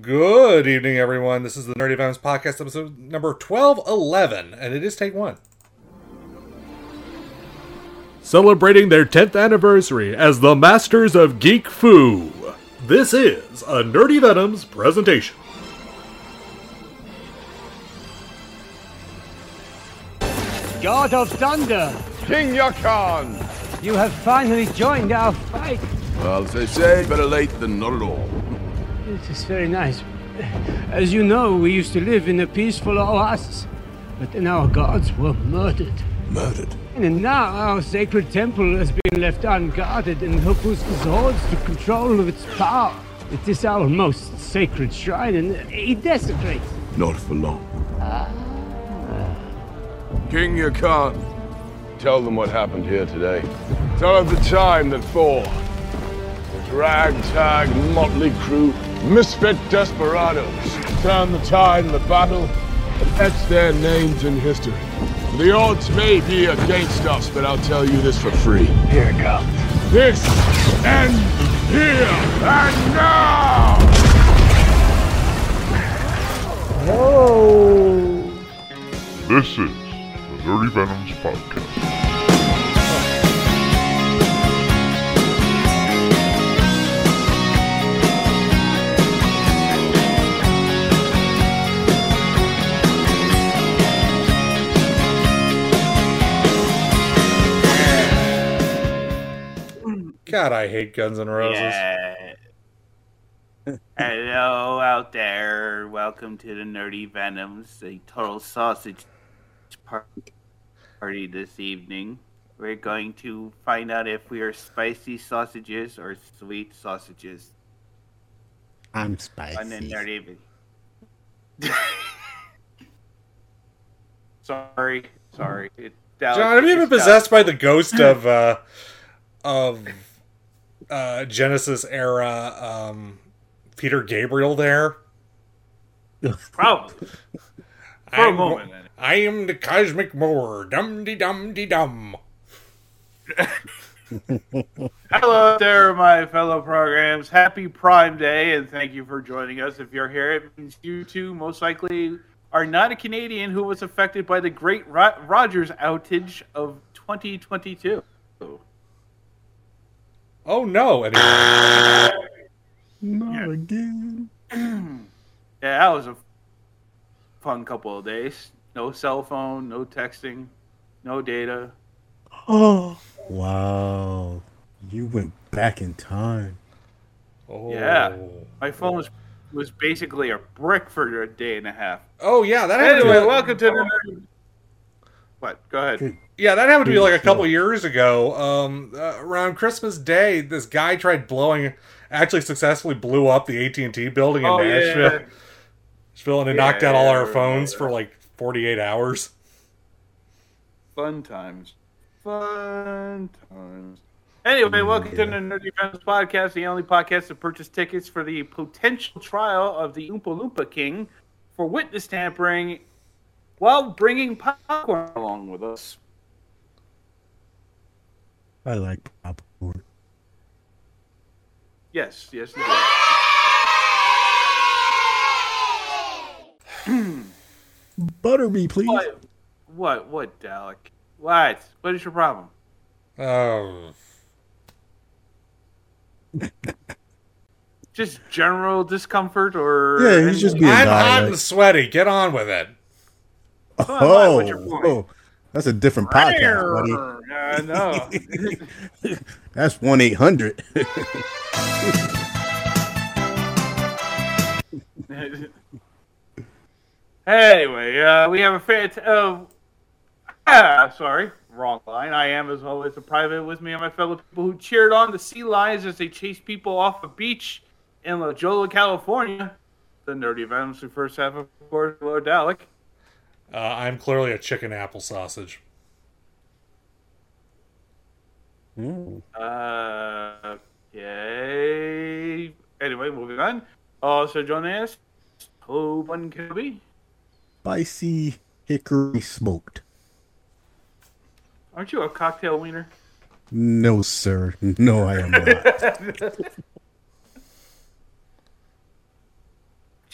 Good evening, everyone. This is the Nerdy Venoms podcast, episode number 1211, and it is take one. Celebrating their 10th anniversary as the Masters of Geek Fu. This is a Nerdy Venoms presentation. God of Thunder, King Yakan! you have finally joined our fight. Well, as they say, better late than not at all. It is very nice. As you know, we used to live in a peaceful oasis, but then our gods were murdered. Murdered. And now our sacred temple has been left unguarded, and Hopuscus holds the control of its power. It is our most sacred shrine, and it desecrates. Not for long. Ah. King Yakan, tell them what happened here today. Tell of the time that Thor, the ragtag motley crew, misfit desperados, turn the tide in the battle and etched their names in history. The odds may be against us, but I'll tell you this for free. Here it comes. This ends here and now! This is the Nerdy Venoms Podcast. God, I hate Guns N' Roses. Yeah. Hello out there. Welcome to the Nerdy Venoms, the total sausage party this evening. We're going to find out if we are spicy sausages or sweet sausages I'm spicy. on the spicy. Nerdy. sorry, sorry. It, that John, was have you been possessed by the ghost of uh, of uh, Genesis era um, Peter Gabriel? There, Probably. For a I'm- moment. I am the cosmic Moor. Dum de dum de dum. Hello there, my fellow programs. Happy Prime Day, and thank you for joining us. If you're here, it means you too most likely are not a Canadian who was affected by the Great Rogers outage of 2022. Oh no! Anyway, Not again. Yeah, that was a fun couple of days. No cell phone, no texting, no data. Oh. Wow. You went back in time. oh. Yeah. My phone was was basically a brick for a day and a half. Oh yeah, that happened. Anyway, welcome to the. What? Go ahead. Yeah, that happened to me like a couple years ago. Um, uh, around Christmas Day, this guy tried blowing, actually successfully blew up the AT and T building in Oh, Nashville, yeah. Nashville, and it knocked out all our phones remember for like forty eight hours. Fun times. Fun times. Anyway, welcome to the Nerdy Friends Podcast, the only podcast to purchase tickets for the potential trial of the Oompa Loompa King for witness tampering while bringing popcorn along with us. I like popcorn. Yes, yes, you do. Butter me, please. What? What? What, Dalek? What? What is your problem? Oh, Just general discomfort, or Yeah, he's just being I'm hot and sweaty. Get on with it. On, Oh, what's your point? oh, that's a different podcast, buddy. I know. That's one eight hundred. anyway, uh, we have a fan. Uh, ah, sorry, wrong line. I am, as always, a private with me and my fellow people who cheered on the sea lions as they chased people off a beach in La Jolla, California. The nerdy events we first have, of course, Lord Dalek. Uh, I'm clearly a chicken apple sausage. Uh, okay. Anyway, moving on. Also joining us, Tobin Kirby. Spicy hickory smoked. Aren't you a cocktail wiener? No, sir. No, I am not.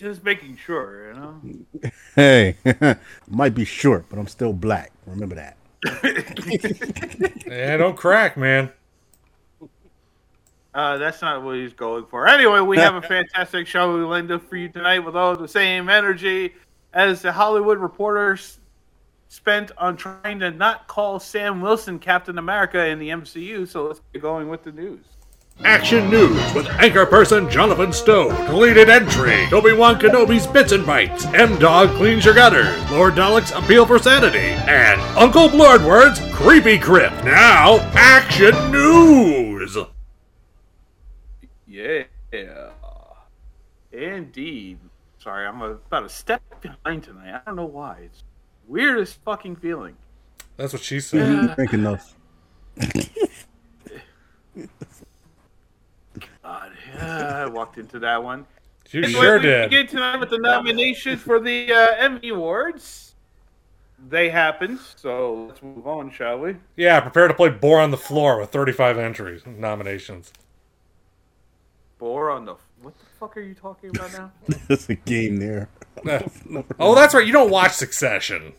Just making sure, you know. Hey, might be short, but I'm still black. Remember that. Yeah, don't crack, man. Uh, that's not what he's going for. Anyway, we have a fantastic show lined up for you tonight with all the same energy as the Hollywood reporters spent on trying to not call Sam Wilson Captain America in the MCU. So let's get going with the news. Action news with anchor person Jonathan Stowe. Deleted entry. Obi-Wan Kenobi's bits and bites. M-Dog cleans your gutters. Lord Dalek's appeal for sanity. And Uncle Bloodward's creepy crypt. Now, action news. Yeah. Indeed. Sorry, I'm about a step behind tonight. I don't know why. It's weirdest fucking feeling. That's what she said. You think enough. God, yeah, I walked into that one. You Anyway, sure we did. begin tonight with the nominations for the uh, Emmy Awards. They happened, so let's move on, shall we? Yeah, prepare to play Boar on the Floor with 35 entries, nominations. Bore on the. What the fuck are you talking about now? That's a game there. oh, that's right. You don't watch Succession.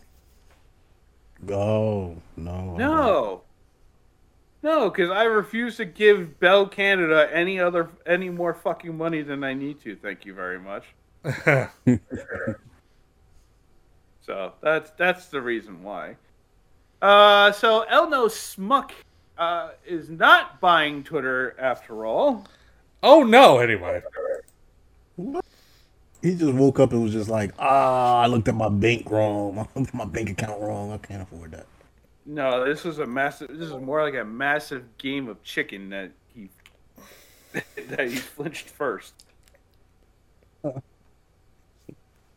Oh no. No. No, because I refuse to give Bell Canada any other any more fucking money than I need to. Thank you very much. so that's that's the reason why. Uh, so Elno Smuck uh, is not buying Twitter after all. Oh, no, anyway. He just woke up and was just like, ah, I looked at my bank wrong. I looked at my bank account wrong. I can't afford that. No, this was a massive. This is more like a massive game of chicken that he that he flinched first.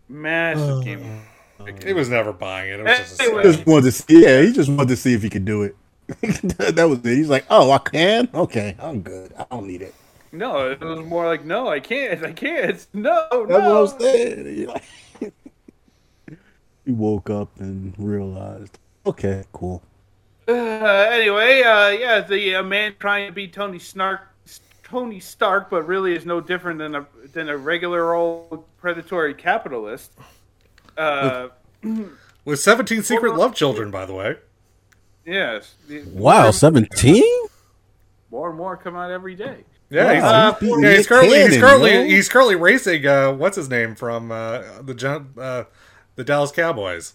Massive uh, game. Of uh, chicken. He was never buying it. It was just Anyway. Just wanted to see, yeah, he just wanted to see if he could do it. that was it. He's like, oh, I can. Okay, I'm good. I don't need it. No, it was more like, no, I can't. I can't. No, That's no. what I'm saying. He woke up and realized, okay, cool. Uh, anyway, uh, yeah, the uh, man trying to be Tony Snark, Tony Stark, but really is no different than a than a regular old predatory capitalist. Uh, With 17 secret love children, by the way. yes. Wow, 17? More and more come out every day. Yeah, he's, Wow, uh, he's beating yeah, he's Nick currently he's currently yo. he's currently racing. Uh, what's his name from uh, the uh, the Dallas Cowboys?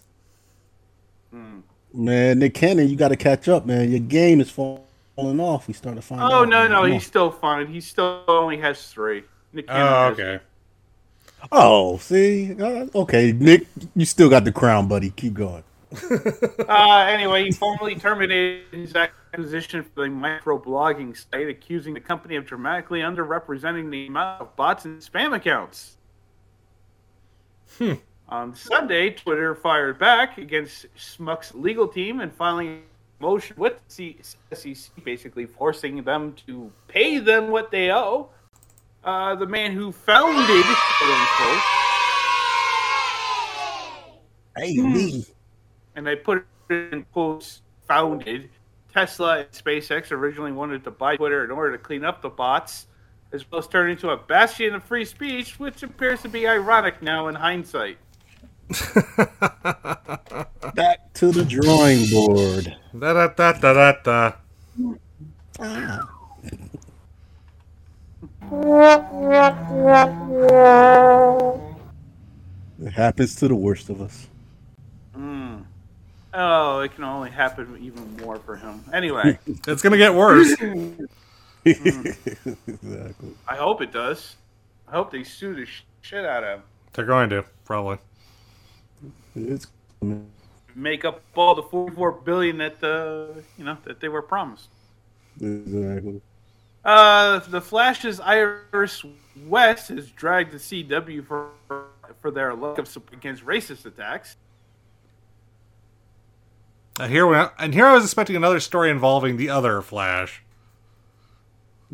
Man, Nick Cannon, you got to catch up, man. Your game is falling off. We started to find Oh out. no, man. no, he's still fine. He still only has three. Nick Cannon Oh, has- okay. on. Oh, see? Uh, okay, Nick, you still got the crown, buddy. Keep going. Uh, anyway, he formally terminated his acquisition for the microblogging site, accusing the company of dramatically underrepresenting the amount of bots and spam accounts. On Sunday, Twitter fired back against Smuck's legal team and filing a motion with the SEC, basically forcing them to pay them what they owe. Uh, the man who founded, quote unquote, Hey, me. and I put it in quotes, founded. Tesla and SpaceX originally wanted to buy Twitter in order to clean up the bots, as well as turn into a bastion of free speech, which appears to be ironic now in hindsight. Back to the drawing board. Da da da da da da. It happens to the worst of us. Hmm. Oh, it can only happen even more for him. Anyway, It's gonna get worse. exactly. I hope it does. I hope they sue the sh- shit out of him. They're going to probably. It's Make up all the 44 billion that the you know that they were promised. exactly. Uh, the Flash's Iris West has dragged the CW for for their lack of support against racist attacks. Uh, here, we- and here I was expecting another story involving the other Flash.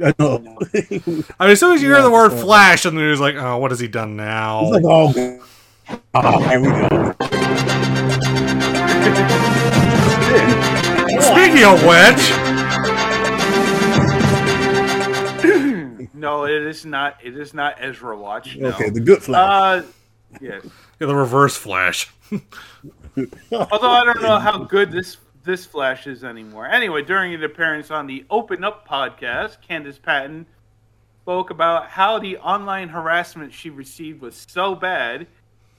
I know. I mean, as soon as you hear the word Flash, and then it's like, oh, what has he done now? It's like, oh, oh, here we go. Speaking of which, no, it is not. It is not Ezra Watch. No. Okay, the good Flash. Uh, yes. Yeah, the reverse flash. Although I don't know how good this this Flash is anymore. Anyway, during an appearance on the Open Up podcast, Candice Patton spoke about how the online harassment she received was so bad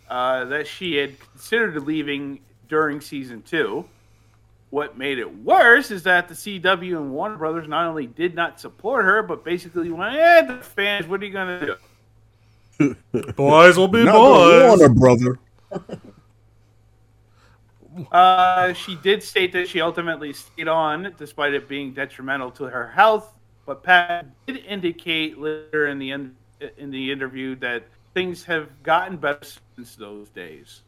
uh, that she had considered leaving during season two. What made it worse is that the CW and Warner Brothers not only did not support her, but basically went, "Eh, the fans, what are you gonna do?" Boys will be Not the boys. Warner brother. Uh, she did state that she ultimately stayed on despite it being detrimental to her health. But Pat did indicate later in the in, in the interview that things have gotten better since those days.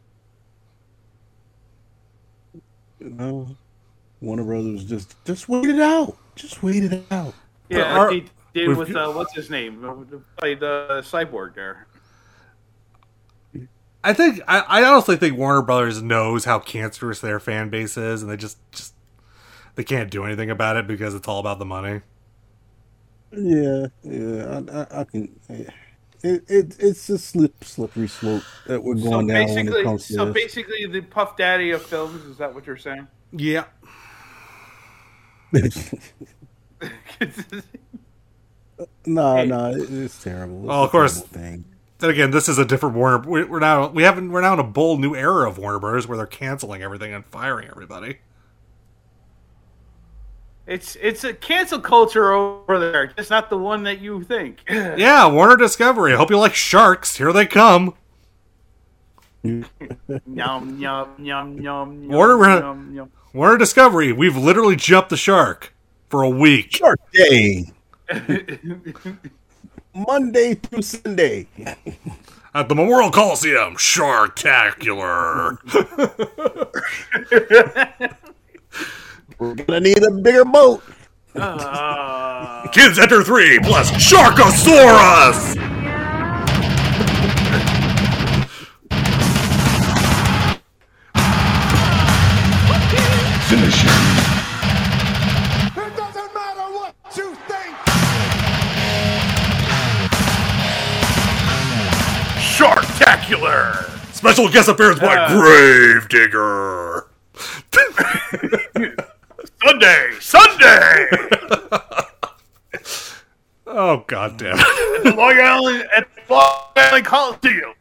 You know, Warner Brothers just just wait it out. Just wait it out. Yeah, our- like they did we've- with uh, what's his name? Uh, Played uh, Cyborg there. I think I, I honestly think Warner Brothers knows how cancerous their fan base is, and they just just they can't do anything about it because it's all about the money. Yeah, yeah, I, I, I can. yeah. It, it it's a slip slippery slope that we're So going down when it comes to so this. basically, the Puff Daddy of films is that what you're saying? Yeah. no, Hey. no, it's terrible. It's Well, of course. terrible Thing. Then again, this is a different Warner. we- We're now we haven't we're now in a bold new era of Warner Brothers where they're canceling everything and firing everybody. It's it's a cancel culture over there. It's not the one that you think. Yeah, Warner Discovery. I hope you like sharks. Here they come. Yum yum yum yum yum. Warner, yum, yum. Warner Discovery. We've literally jumped the shark for a week. Shark Day, Monday through Sunday. At the Memorial Coliseum, Sharktacular. We're gonna need a bigger boat. Uh, Kids enter three plus Sharkosaurus. Finish him. It doesn't matter what you think. Sharktacular. Special guest appearance by Uh. Gravedigger. Sunday, Sunday. Oh god damn it. Long Island at Long Island Coliseum.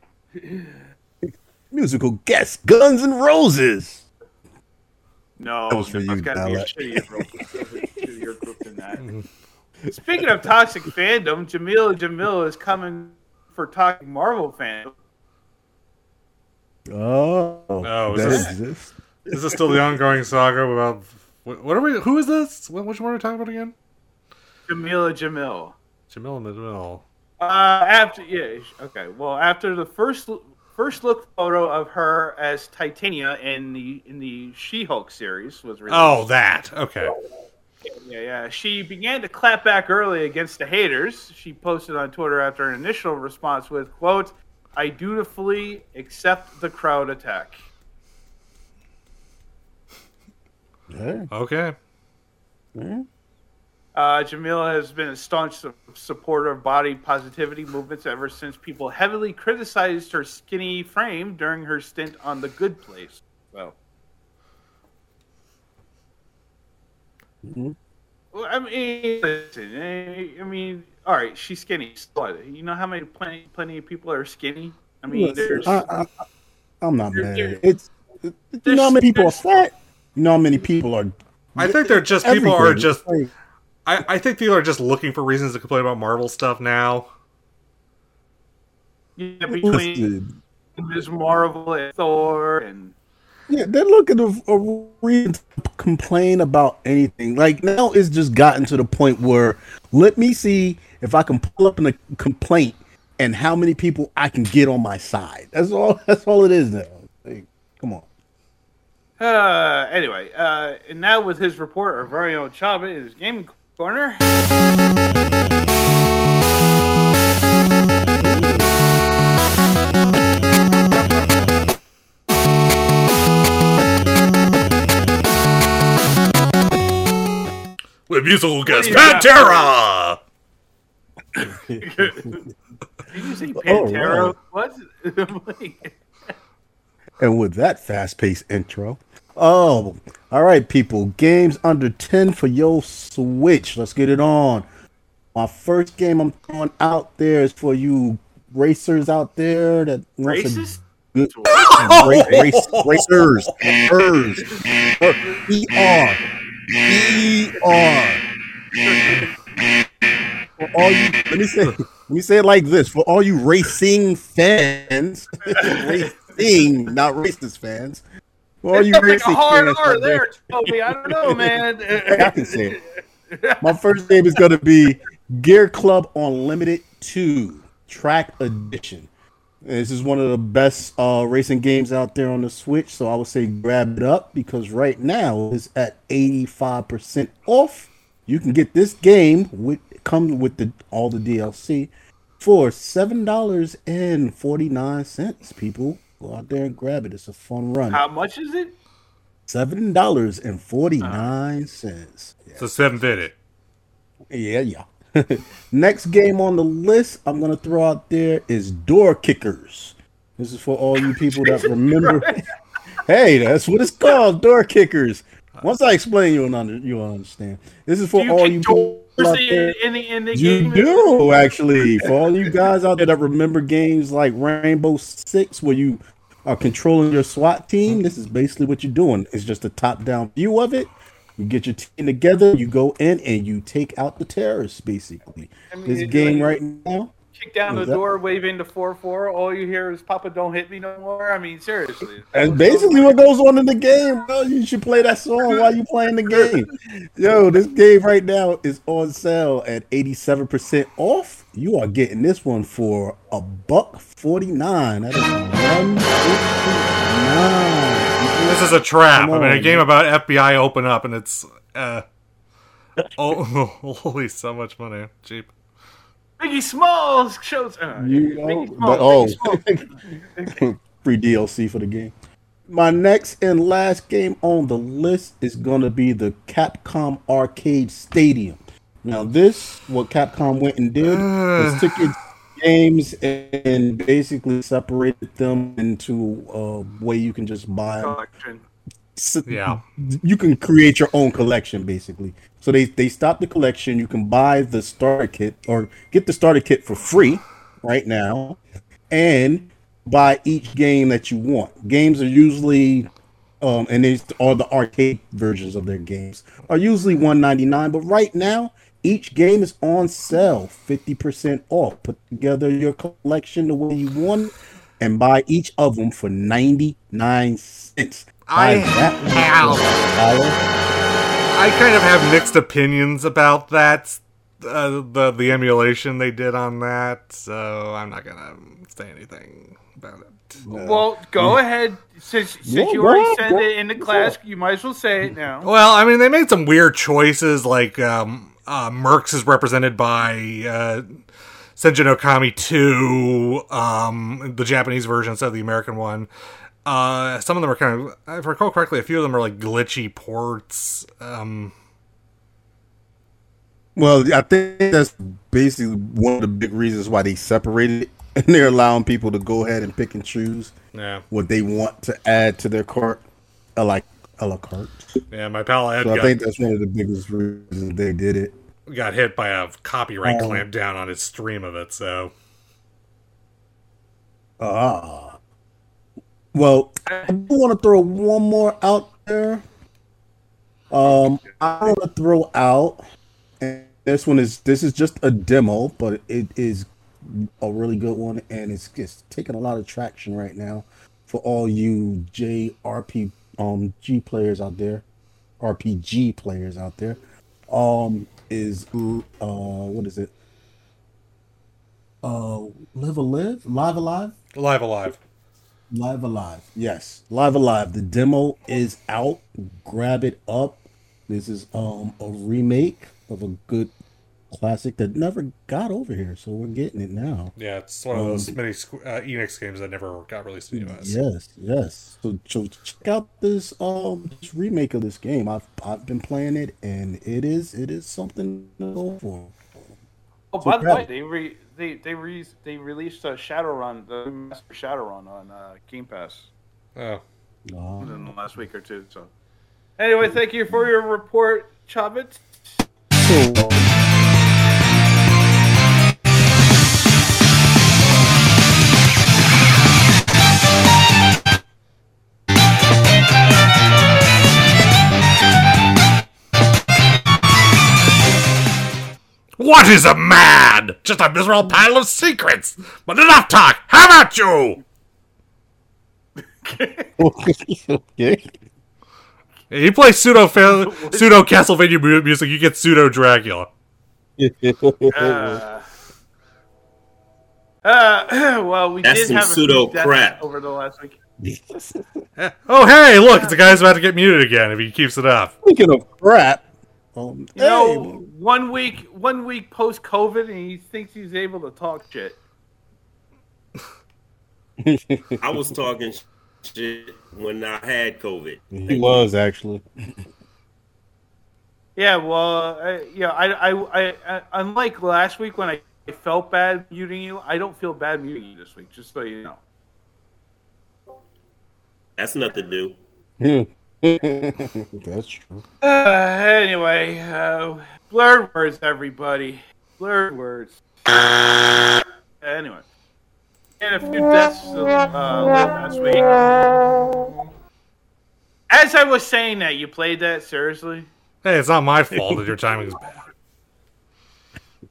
Musical guest, Guns and Roses. No, That was for no, it's you, gotta be a shittier group, shittier group than that. Speaking of toxic fandom, Jamil Jamil is coming for talking Marvel fandom. Oh, Oh, is that this- exists. Is this still the ongoing saga about what, what are we? Who is this? What, which one are we talking about again? Jameela Jamil. Jamil the middle. Uh, after yeah, okay. Well, after the first first look photo of her as Titania in the in the She-Hulk series was released. Oh, that. Okay. Yeah, yeah. She began to clap back early against the haters. She posted on Twitter after an initial response with, quote, I dutifully accept the crowd attack. Yeah. Okay. Uh, Jameela has been a staunch su- supporter of body positivity movements ever since people heavily criticized her skinny frame during her stint on The Good Place. So, well, I mean, listen, eh, I mean, all right, she's skinny. So? You know how many plenty, plenty of people are skinny? I mean, Listen, there's I, I, I'm not There- mad. there- it. It's you know how many people are fat. You know how many people are. I think they're just people are just. Like, I, I think people are just looking for reasons to complain about Marvel stuff now. yeah, between listen, Ms. Marvel and Thor and Yeah, they're looking for a reason to complain about anything. Like now, it's just gotten to the point where let me see if I can pull up in a complaint and how many people I can get on my side. That's all. That's all it is now. Like, come on. Uh, anyway, uh, and now with his report, our very own Chaba in his gaming corner. With musical guest do? Pantera. Did you say Oh, Pantera? wow. What? And with that fast paced intro. Oh, all right, people. Games under 10 for your Switch. Let's get it on. My first game I'm throwing out there is for you racers out there that a good race, race, racers. Ers. E R. E R. For all you let me say let me say it like this. For all you racing fans, racing, not racist fans. All you It's like a racing hard R out there, Toby. I don't know, man. I can say it. My first game is going to be Gear Club Unlimited 2 Track Edition. This is one of the best uh, racing games out there on the Switch, so I would say grab it up because right now it's at 85% off. You can get this game with come with the all the DLC for seven dollars and forty nine cents. People go out there and grab it. It's a fun run. How much is it? Seven dollars and forty nine cents. So seven fifty. Yeah, yeah. Next game on the list I'm gonna throw out there is Door Kickers. This is for all you people that remember. hey, that's what it's called, Door Kickers. Uh, Once I explain, you'll under, you'll understand. This is for you all you people doors out there. In, in the, in the You do actually. For all you guys out there that remember games like Rainbow Six, where you are controlling your SWAT team, this is basically what you're doing. It's just a top-down view of it. You get your team together, you go in, and you take out the terrorists. Basically, I mean, this game like- right now. Kick down the Is that- door, waving to 4 4. All you hear is Papa, don't hit me no more. I mean, seriously. That's basically what goes on in the game, bro. You should play that song while you playing the game. Yo, this game right now is on sale at 87% off. You are getting this one for a buck 49. That is 159. This is a trap. Come I mean, a on. game about FBI open up and it's uh oh holy so much money. Cheap. Biggie Smalls shows. Uh, You Biggie know, Smalls, but oh, free DLC for the game. My next and last game on the list is going to be the Capcom Arcade Stadium. Now, this what Capcom went and did was took its games and basically separated them into a way you can just buy them. collection. S- Yeah. you can create your own collection basically. So they they stopped the collection. You can buy the starter kit or get the starter kit for free right now, and buy each game that you want. Games are usually, um, and these are the arcade versions of their games are usually one ninety nine. But right now, each game is on sale, fifty percent off. Put together your collection the way you want, and buy each of them for ninety nine cents. I Buy that have- for a dollar. I kind of have mixed opinions about that. Uh, the the emulation they did on that, so I'm not gonna say anything about it. Well, go ahead. Since, since Yeah, you already ahead, said go- it in the class, you might as well say it now. Well, I mean, they made some weird choices. Like um, uh, Mercs is represented by uh, Senjin Okami two, um, the Japanese version instead of the American one. Uh, some of them are kind of, if I recall correctly, a few of them are like glitchy ports. Um, Well, I think that's basically one of the big reasons why they separated it, and they're allowing people to go ahead and pick and choose yeah, what they want to add to their cart, a like a la carte. yeah. My pal Ed So I think that's one of the biggest reasons they did it. got hit by a copyright Oh. clamp down on his stream of it. So Ah. Well, I want to throw one more out there. Um, I want to throw out, and this one is this is just a demo, but it is a really good one, and it's just taking a lot of traction right now for all you JRP um G players out there, RPG players out there. Um, is uh what is it? Uh, live a live, live alive. live alive. Live A Live. Yes, Live A Live. The demo is out. Grab it up. This is um a remake of a good classic that never got over here, so we're getting it now. Yeah, it's one of those many Squ- uh, Enix games that never got released in the US. Yes, yes. So, so check out this um this remake of this game. I've I've been playing it and it is it is something to go for. Oh, by the way, they re, they they re, they released a Shadowrun, the Master Shadowrun on uh, Game Pass Oh. in the last week or two. So, anyway, thank you for your report, Chavit. What is a man? Just a miserable pile of secrets. But enough talk. How about you? okay. You play pseudo fa- pseudo Castlevania mu- music, you get pseudo Dracula. Uh, uh, well, we That's did have a pseudo few crap. over the last week. Oh, hey, look, the guy's about to get muted again if he keeps it up. Speaking of crap, um, You know, one week, one week post COVID, and he thinks he's able to talk shit. I was talking shit when I had COVID. he was actually. Yeah, well, I, yeah, I, I, I, I, unlike last week when I felt bad muting you, I don't feel bad muting you this week. Just so you know. That's nothing new. That's true. Uh, anyway, uh, blurred words, everybody. Blurred words. Anyway, and a few deaths uh, last week. As I was saying that, you played that seriously. Hey, it's not my fault that your timing is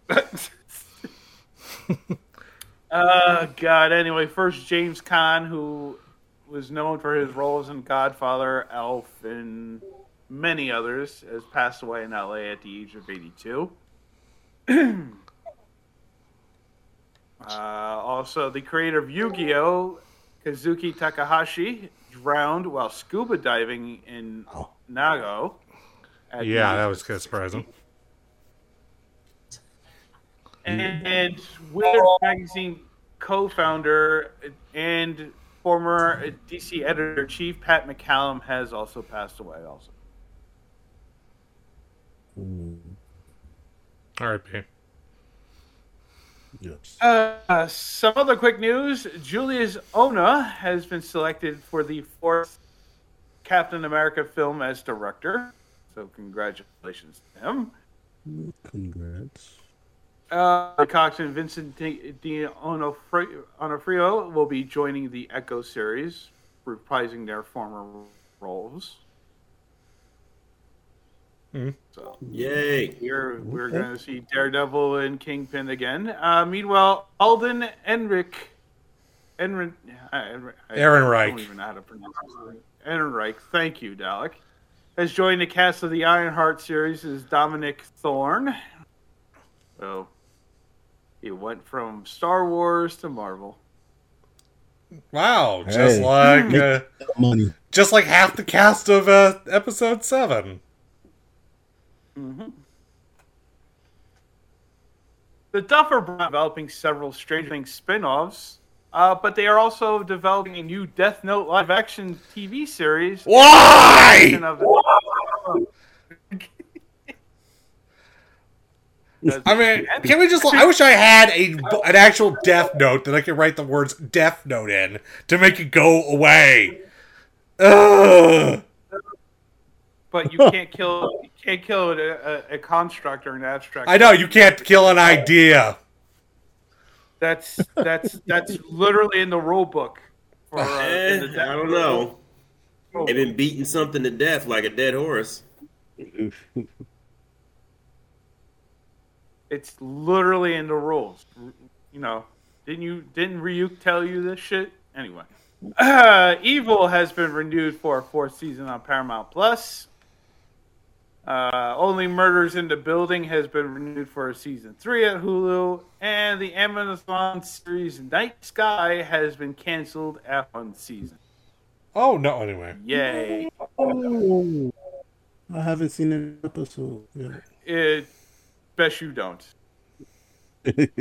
bad. Uh, God. Anyway, first James Caan, who was known for his roles in Godfather, Elf, and many others, has passed away in L.A. at the age of 82. uh, also, the creator of Yu-Gi-Oh, Kazuki Takahashi, drowned while scuba diving in Nago. Yeah, that was kind of surprising. and Wizard Magazine co-founder and former DC editor chief Pat McCallum has also passed away. Also, R.I.P. Yes. uh, some other quick news: Julius Onah has been selected for the fourth Captain America film as director. So congratulations to him. Congrats. Uh, Cox and Vincent D. D- Onofri- Onofrio will be joining the Echo series, reprising their former roles. So Yay. we're we're going to see Daredevil and Kingpin again. Uh, meanwhile, Alden Enric, Enric, uh, Enric I Ehrenreich. don't even know how to pronounce his name. Ehrenreich, thank you, Dalek, has joined the cast of the Ironheart series as Dominic Thorne. So he went from Star Wars to Marvel. Wow, just like uh, Money. just like half the cast of uh, episode seven. The Duffer Brothers are developing several Stranger Things spin-offs, uh, but they are also developing a new Death Note live-action TV series. Why? of- I mean, can we just? I wish I had a an actual Death Note that I could write the words Death Note in to make it go away. Ugh. but you can't kill you can't kill a, a, a construct or an abstract. I know you can't kill an idea. That's that's that's literally in the rule book. For, uh, Eh, in the Death I don't Note. know. They've been beating something to death like a dead horse. It's literally in the rules. You know, didn't you? Didn't Ryuk tell you this shit? Anyway, uh, Evil has been renewed for a fourth season on Paramount Plus. Uh, Only Murders in the Building has been renewed for a season three at Hulu, and the Amazon series Night Sky has been canceled at one season. Oh no! Anyway, Yay! Oh, I haven't seen an episode. yet. It best you don't.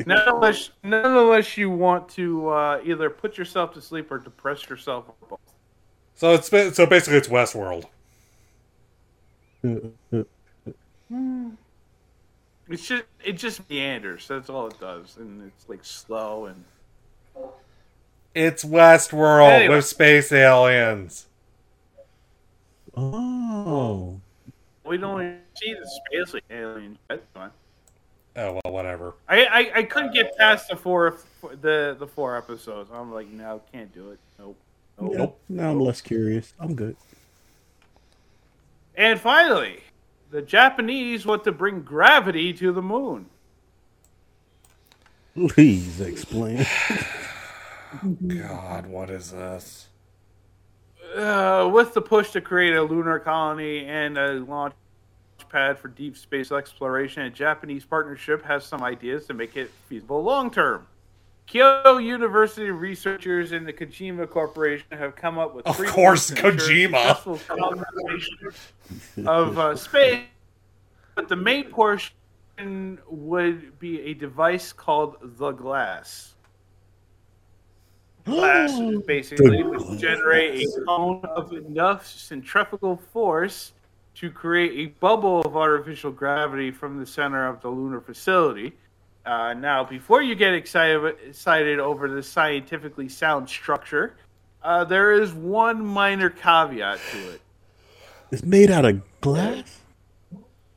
not unless, not unless you want to uh, either put yourself to sleep or depress yourself. so it's so basically it's Westworld. It's just it just meanders. That's all it does, and it's like slow and It's Westworld Anyway. with space aliens. Oh. we don't see the space aliens. That's fine. Oh well, whatever. I, I I couldn't get past the four the the four episodes. I'm like, no, can't do it. Nope. Nope. Nope. Now I'm less curious. I'm good. And finally, the Japanese want to bring gravity to the moon. Please explain. God, what is this? Uh, with the push to create a lunar colony and a launch pad for deep space exploration, a Japanese partnership has some ideas to make it feasible long term. Kyoto University researchers and the Kojima Corporation have come up with Of course, Kojima. of uh, space, but the main portion would be a device called the Glass. Glass basically would generate a cone of enough centrifugal force to create a bubble of artificial gravity from the center of the lunar facility. Uh, now, before you get excited, excited over the scientifically sound structure, uh, there is one minor caveat to it. It's made out of glass?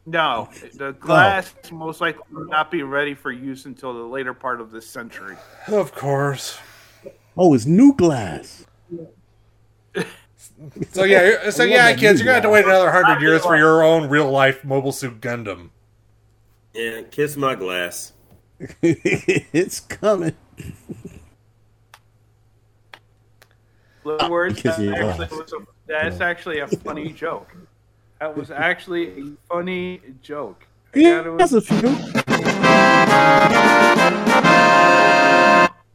No, the glass most likely will not be ready for use until the later part of this century. Of course. Oh, it's new glass. So yeah, so yeah, kids, you're gonna have to wait another hundred years for your own real life Mobile Suit Gundam. Yeah, kiss my glass. it's coming. Little words. That actually was a, that's actually a funny joke. That was actually a funny joke. Yeah, gotta that's a few.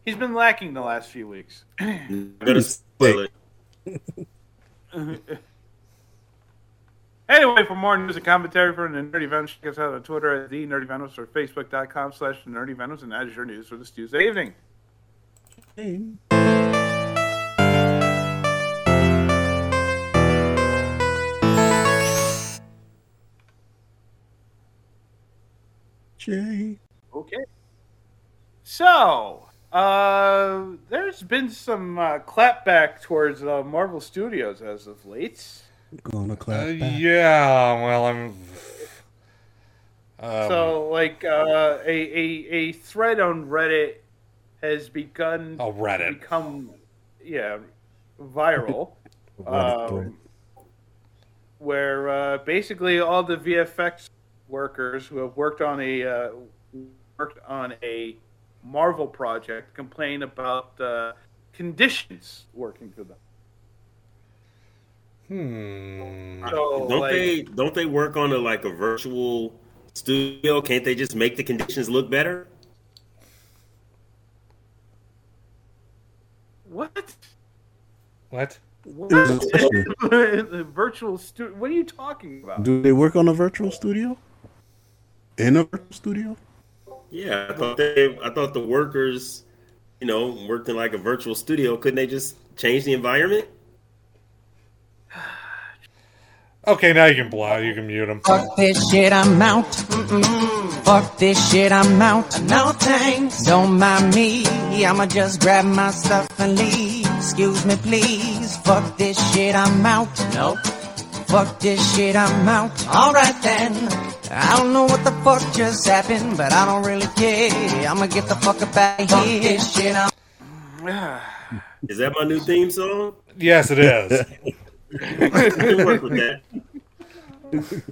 He's been lacking the last few weeks. I'm gonna spoil it. Uh-huh. Anyway, for more news and commentary from the Nerdy Venoms, check us out on Twitter at the Nerdy Venoms or Facebook.com slash the Nerdy Venoms, and that is your news for this Tuesday evening. Jay. Okay. So, uh, there's been some uh, clapback towards uh, Marvel Studios as of late. Gonna clap Uh, back. yeah, well, I'm. Um, so, like, uh, a, a, a thread on Reddit has begun oh, to Reddit. become, yeah, viral. Reddit thread. um, where uh, basically all the VFX workers who have worked on a uh, worked on a Marvel project complain about uh, conditions working for them. Hmm. So, Don't like, they don't they work on a like a virtual studio? Can't they just make the conditions look better? what? What? What? Here's a question. the virtual studio? What are you talking about? Do they work on a virtual studio? In a virtual studio? Yeah, I thought they I thought the workers, you know, worked in like a virtual studio. Couldn't they just change the environment? Okay, now you can blow. You can mute him. Fuck this shit, I'm out. Fuck this shit, I'm out. No thanks. Don't mind me. I'ma just grab my stuff and leave. Excuse me, please. Fuck this shit, I'm out. Nope. Fuck this shit, I'm out. Alright then. I don't know what the fuck just happened, but I don't really care. I'ma get the fuck up out of here. Fuck this shit, I'm Is that my new theme song? Yes, it is. Work with that.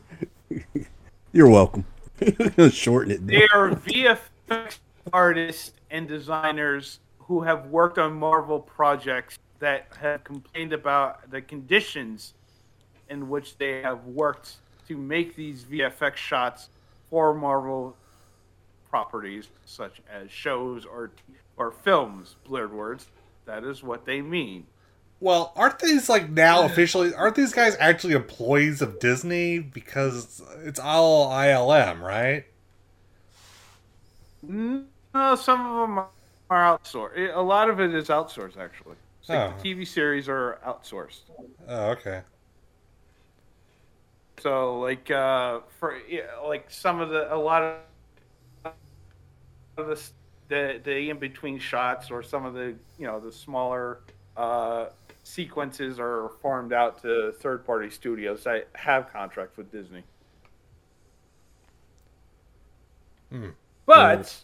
You're welcome. Shorten it. They are VFX artists and designers who have worked on Marvel projects that have complained about the conditions in which they have worked to make these VFX shots for Marvel properties, such as shows or or films. Blurred words. That is what they mean. Well, aren't these like now officially? Aren't these guys actually employees of Disney because it's all ILM, right? No, some of them are outsourced. A lot of it is outsourced, actually. It's like Oh. the TV series are outsourced. Oh, okay. So like uh for yeah, like some of the a lot of the the, the in between shots or some of the you know the smaller uh, sequences are farmed out to third party studios that have contracts with Disney. Hmm. But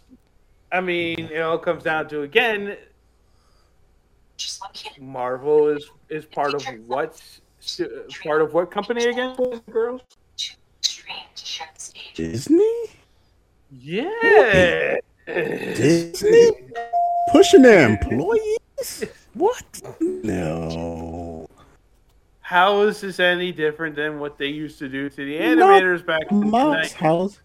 I mean, it all comes down to again, Marvel is is part of what stu- part of what company again, boys girls? Disney? Yeah. Disney? Pushing their employees? What? No. How is this any different than what they used to do to the animators back in the Mouse 90s? House.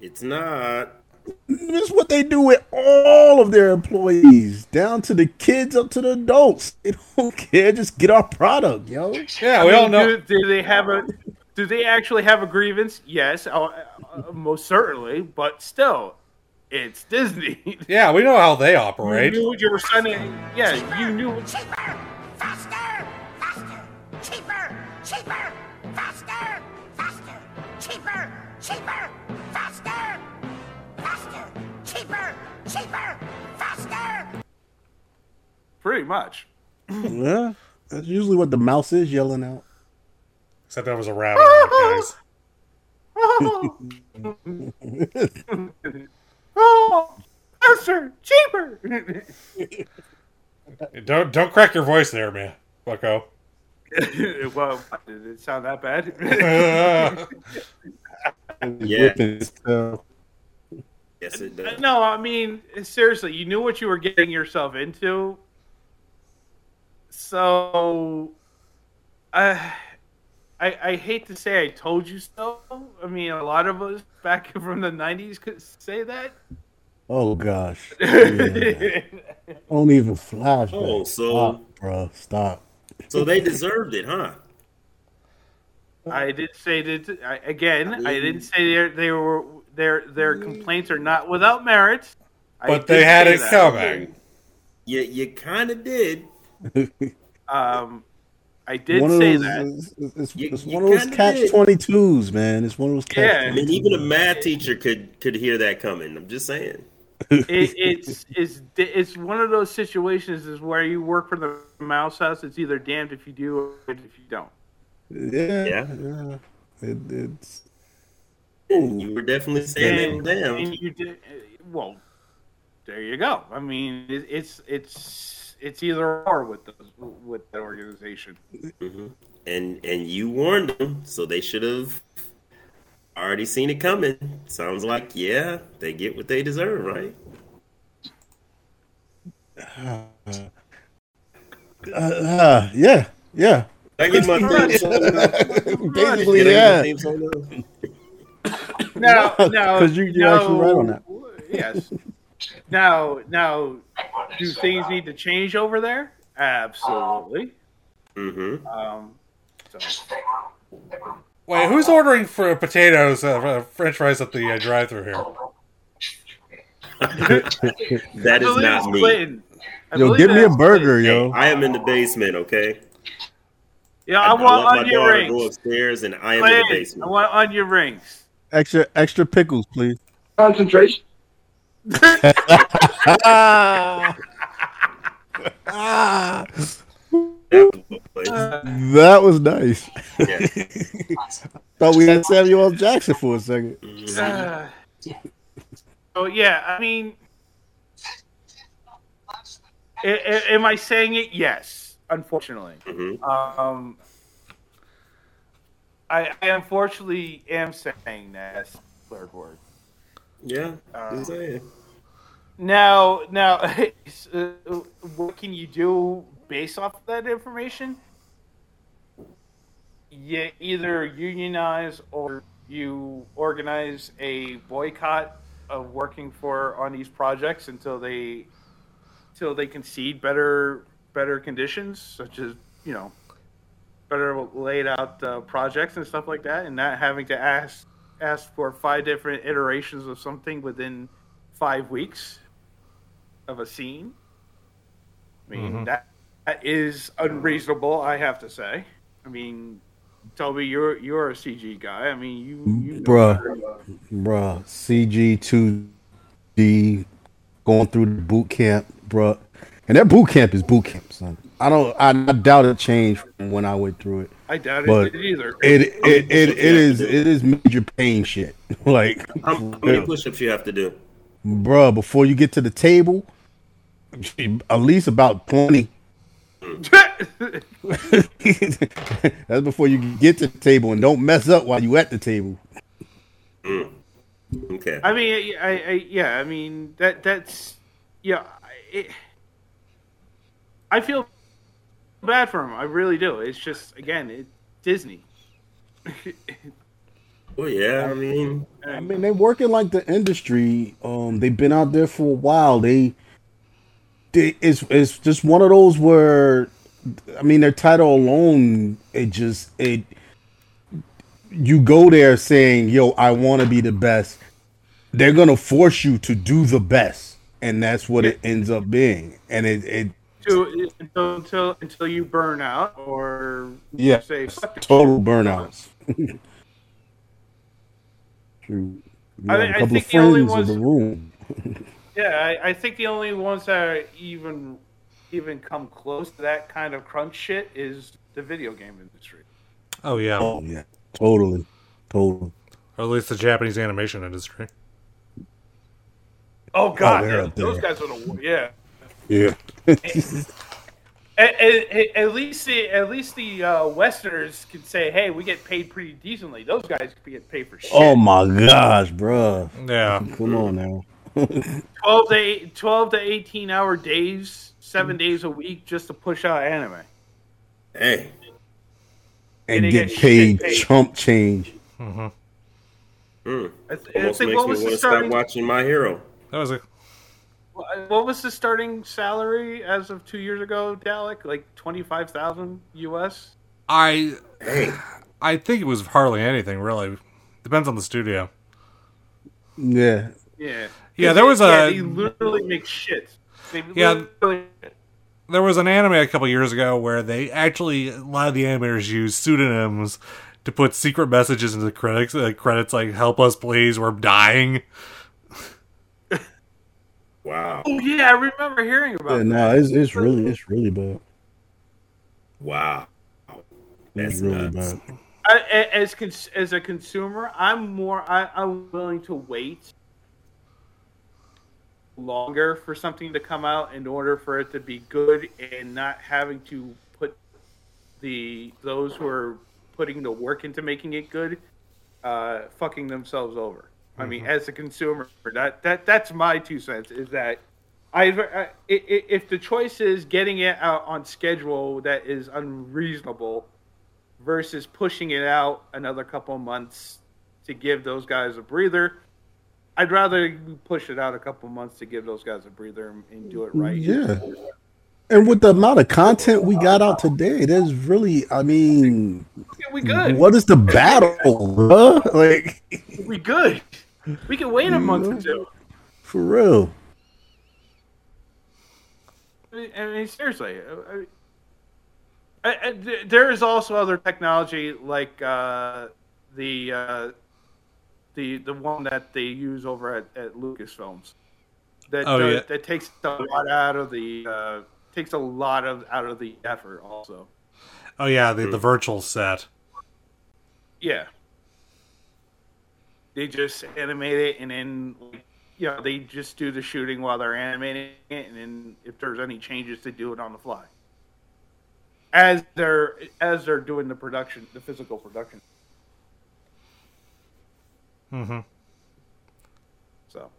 It's not. This is what they do with all of their employees, down to the kids up to the adults. They don't care. Just get our product, yo. Yeah, I we all know. Do, do they have a? Do they actually have a grievance? Yes, uh, uh, most certainly. But still, it's Disney. Yeah, we know how they You operate. knew what you were signing. Yeah, you knew. Cheaper! Faster! Faster! Cheaper! Cheaper! Faster! Faster! Cheaper! Cheaper! Faster! Faster! Cheaper! Cheaper! Faster! Pretty much. Yeah, that's usually what the mouse is yelling out. Except that was a rabbit, guys. oh, faster, cheaper. Don't don't crack your voice there, man, Bucko. well, did it sound that bad? Yeah. Whipping his tail. Yes, it uh, does. no, I mean seriously, you knew what you were getting yourself into. So, I, I, I hate to say I told you so. I mean, a lot of us back from the '90s could say that. Oh gosh. Yeah. Don't even flash. Oh, so- stop, bro. Stop. So they deserved it, huh? I did say that I, again. I didn't say they they were their their complaints are not without merit. But did they had it that. coming. You you kind of did. Um, I did one say those, that. It's, it's, You- it's you one of those catch did. twenty twos, man. It's one of those catch. Yeah. I mean, even a math teacher could could hear that coming. I'm just saying. it, it's it's it's one of those situations is where you work for the mouse house. It's either damned if you do or if you don't. Yeah, Yeah. yeah. It, it's You were definitely saying And, that down. and you did well. There you go. I mean, it, it's it's it's either or with the with that organization. hmm And and you warned them, so they should have already seen it coming. Sounds like yeah, they get what they deserve, right? uh, uh, yeah, yeah. I get my theme song. Basically, Can I get my yeah. Theme no, now? Now, now, 'Cause you- you're actually right on that. Yes. Now, now, do things need to change over there? Absolutely. Mm-hmm. Um, so. Wait, who's ordering for potatoes, uh, uh, French fries at the uh, drive-through here? That is not me. Clinton. I Yo, give me a burger, Clinton. yo. I am in the basement, okay? Yeah, I, I, I want let my onion daughter go upstairs, and I am in the Clinton, I want onion rings. Extra, extra pickles, please. Concentration. That was nice. Yeah. Thought we had Samuel L. Jackson for a second. Uh, so yeah, I mean, a- a- am I saying it? Yes, unfortunately. Mhm. Um, I, I unfortunately am saying that. Third word. Yeah, saying. Now, now, uh, what can you do based off of that information? You either unionize or you organize a boycott of working for on these projects until they until they concede better better conditions, such as you know better laid out uh, projects and stuff like that, and not having to ask ask for five different iterations of something within five weeks of a scene. I mean that, that is unreasonable. I have to say. I mean, Toby, you're you're a CG guy. I mean, you, you Bruh. Bruh, CG two D, going through the boot camp, bruh. And that boot camp is boot camp, son. I don't. I, I doubt it changed from when I went through it. I doubt But it did either. It it it, it is it is major pain shit. like, How, how many push-ups you have to do? bruh, before you get to the table, at least about twenty. That's before you get to the table and don't mess up while you at the table. Mm, okay. I mean, I, I, yeah, I mean that that's yeah. It, I feel bad for him. I really do. It's just again, it Disney. Well, yeah. I mean, I mean, they working like the industry. Um, they've been out there for a while. They, they it's it's just one of those where, I mean, their title alone, it just it. You go there saying, "Yo, I want to be the best." They're gonna force you to do the best, and that's what it ends up being. And it, it To, until until until you burn out or yeah, say it's fuck this total shit. burnouts. True. You I mean, a I think of the only friends in ones- the room. Yeah, I, I think the only ones that are even even come close to that kind of crunch shit is the video game industry. Oh yeah, Oh yeah, totally, totally. or at least the Japanese animation industry. Oh god, oh, they're yeah, those guys are the yeah. Yeah. At, at, at least the at least the uh, Westerners can say, "Hey, we get paid pretty decently." Those guys get paid for shit. oh my gosh, bruh. Yeah, Come on now. 12 to eight, 12 to eighteen hour days, seven days a week, just to push out anime. hey, And they get get paid paid. chump change. mm, I, th- I almost think makes what me want to stop watching My Hero. that was a what was the starting salary as of two years ago, Dalek? Like twenty five thousand US. I Hey, I think it was hardly anything really. Depends on the studio. Yeah. Yeah. Yeah, there was yeah, a- They literally make shit. They Yeah. literally- There was an anime a couple years ago where they actually a lot of the animators used pseudonyms to put secret messages into the credits. Uh, credits like "Help us, please, we're dying." Wow, Oh yeah, I remember hearing about Yeah, that. no, it's it's really it's really bad. wow, It's that's really nuts. bad. I, a- as cons- as a consumer, I'm more I, I'm willing to wait longer for something to come out in order for it to be good and not having to put the those who are putting the work into making it good uh, fucking themselves over. I mean, mm-hmm. as a consumer, that that that's my two cents. Is that I, I uh, i- i- if the choice is getting it out on schedule that is unreasonable versus pushing it out another couple of months to give those guys a breather. I'd rather push it out a couple of months to give those guys a breather and, and do it right. Yeah. And with the amount of content we got out today, there's really, I mean, Yeah, we good. what is the battle, bruh? Like, We good. We can wait a month or two. for real. I mean, I mean seriously. I- I- I- I- there is also other technology like uh, the uh, the the one that they use over at, at Lucasfilms. That Oh, does- yeah. that takes a lot out of the uh, takes a lot of out of the effort also. Oh yeah, the the virtual set. Yeah. They just animate it and then like, you know, they just do the shooting while they're animating it and then if there's any changes they do it on the fly. As they're as they're doing the production the physical production. Mm-hmm. So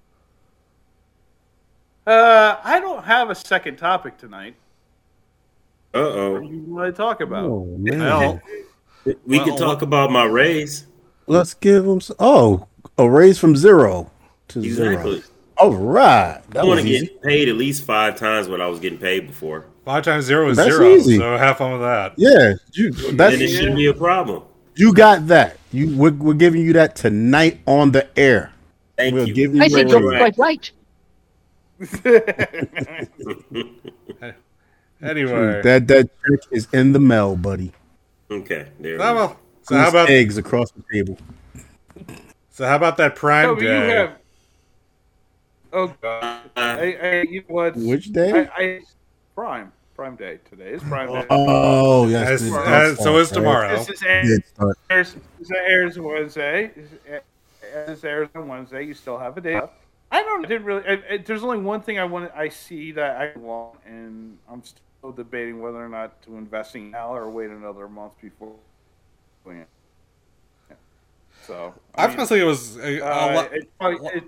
uh I don't have a second topic tonight. Uh oh. What do you want to talk about? Oh, man. Well, We Well, can talk about my raise. Let's give them, some, oh, a raise from zero to Exactly. zero. All right. I want was to easy. get paid at least five times what I was getting paid before, five times zero is That's zero. easy. So have fun with that. Yeah. You, that's, and it shouldn't be a problem. you got that. You, we're, we're giving you that tonight on the air. Thank We're you. giving I you think a you're quite right. Anyway, That that check is in the mail, buddy. Okay, there. We go. well, so how about eggs across the table? so how about that Prime No, but you Day? have Oh god. I, I, you know what? Which day? I, I Prime. Prime Day today. is Prime Day. Oh, yes. As- it as- so is start, right? tomorrow. This is Yeah, airs, it airs, this airs Wednesday. This airs on Wednesday. You still have a day left. I don't. I didn't really. I, I, there's only one thing I want. I see that I want, and I'm still debating whether or not to invest in now or wait another month before doing So I mean, was gonna say it was a, a uh, lo- it, probably- it,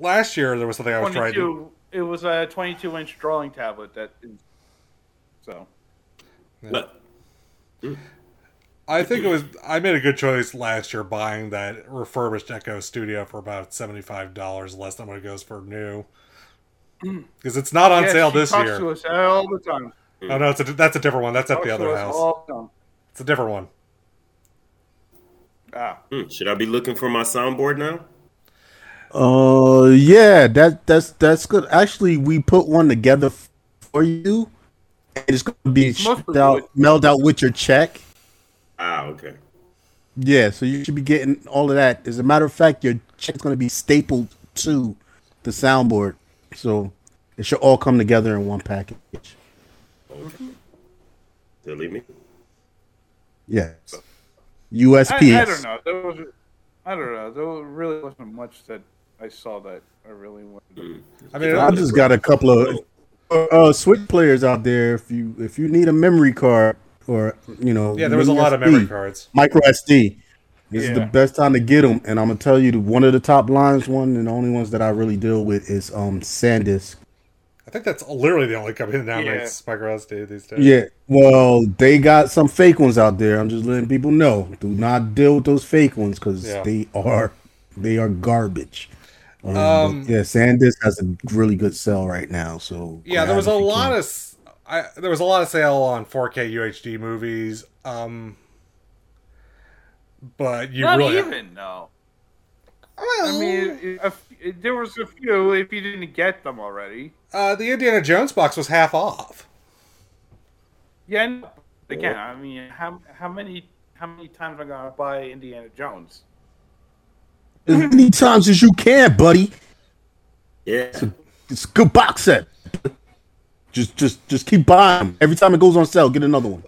last year. There was something I was trying to. 22. It was a 22 inch drawing tablet that. Is, so But I think it was. I made a good choice last year buying that refurbished Echo Studio for about seventy five dollars less than what it goes for new. Because it's not on Yeah, sale she this talks year. to us all the time. Oh no, it's a, that's a different one. That's at Talks the to other us house. All the time. It's a different one. Ah. hmm, should I be looking for my soundboard now? Uh, yeah, that that's that's good. Actually, we put one together for you. And it's gonna be It's out, mailed out with your check. Ah, okay. Yeah, so you should be getting all of that. As a matter of fact, your check's gonna be stapled to the soundboard, so it should all come together in one package. Okay. Delete me. Yes, I, USPS. I don't know. There was, I don't know. There really wasn't much that I saw that I really wanted. To. I mean, I just got a couple of uh, uh, Switch players out there. If you if you need a memory card or you know, yeah, there was a mini lot of memory cards. micro SD. This is the best time to get them, and I'm gonna tell you, one of the top lines, one and the only ones that I really deal with is um SanDisk. I think that's literally the only company that now makes micro SD these days. Yeah, well, they got some fake ones out there. I'm just letting people know. Do not deal with those fake ones because Yeah. they are they are garbage. Um, Um, yeah, SanDisk has a really good sell right now. So Yeah, there was a lot can. of s- I, there was a lot of sale on 4K UHD movies. Um, but you Not really even no. I mean, a, f- there was a few. If you didn't get them already, uh, the Indiana Jones box was half off. yeah. I. Again, I mean, how how many how many times am I gonna buy Indiana Jones? as many times as you can, buddy. Yeah. It's a good box set. Just just just keep buying. Them. Every time it goes on sale, get another one.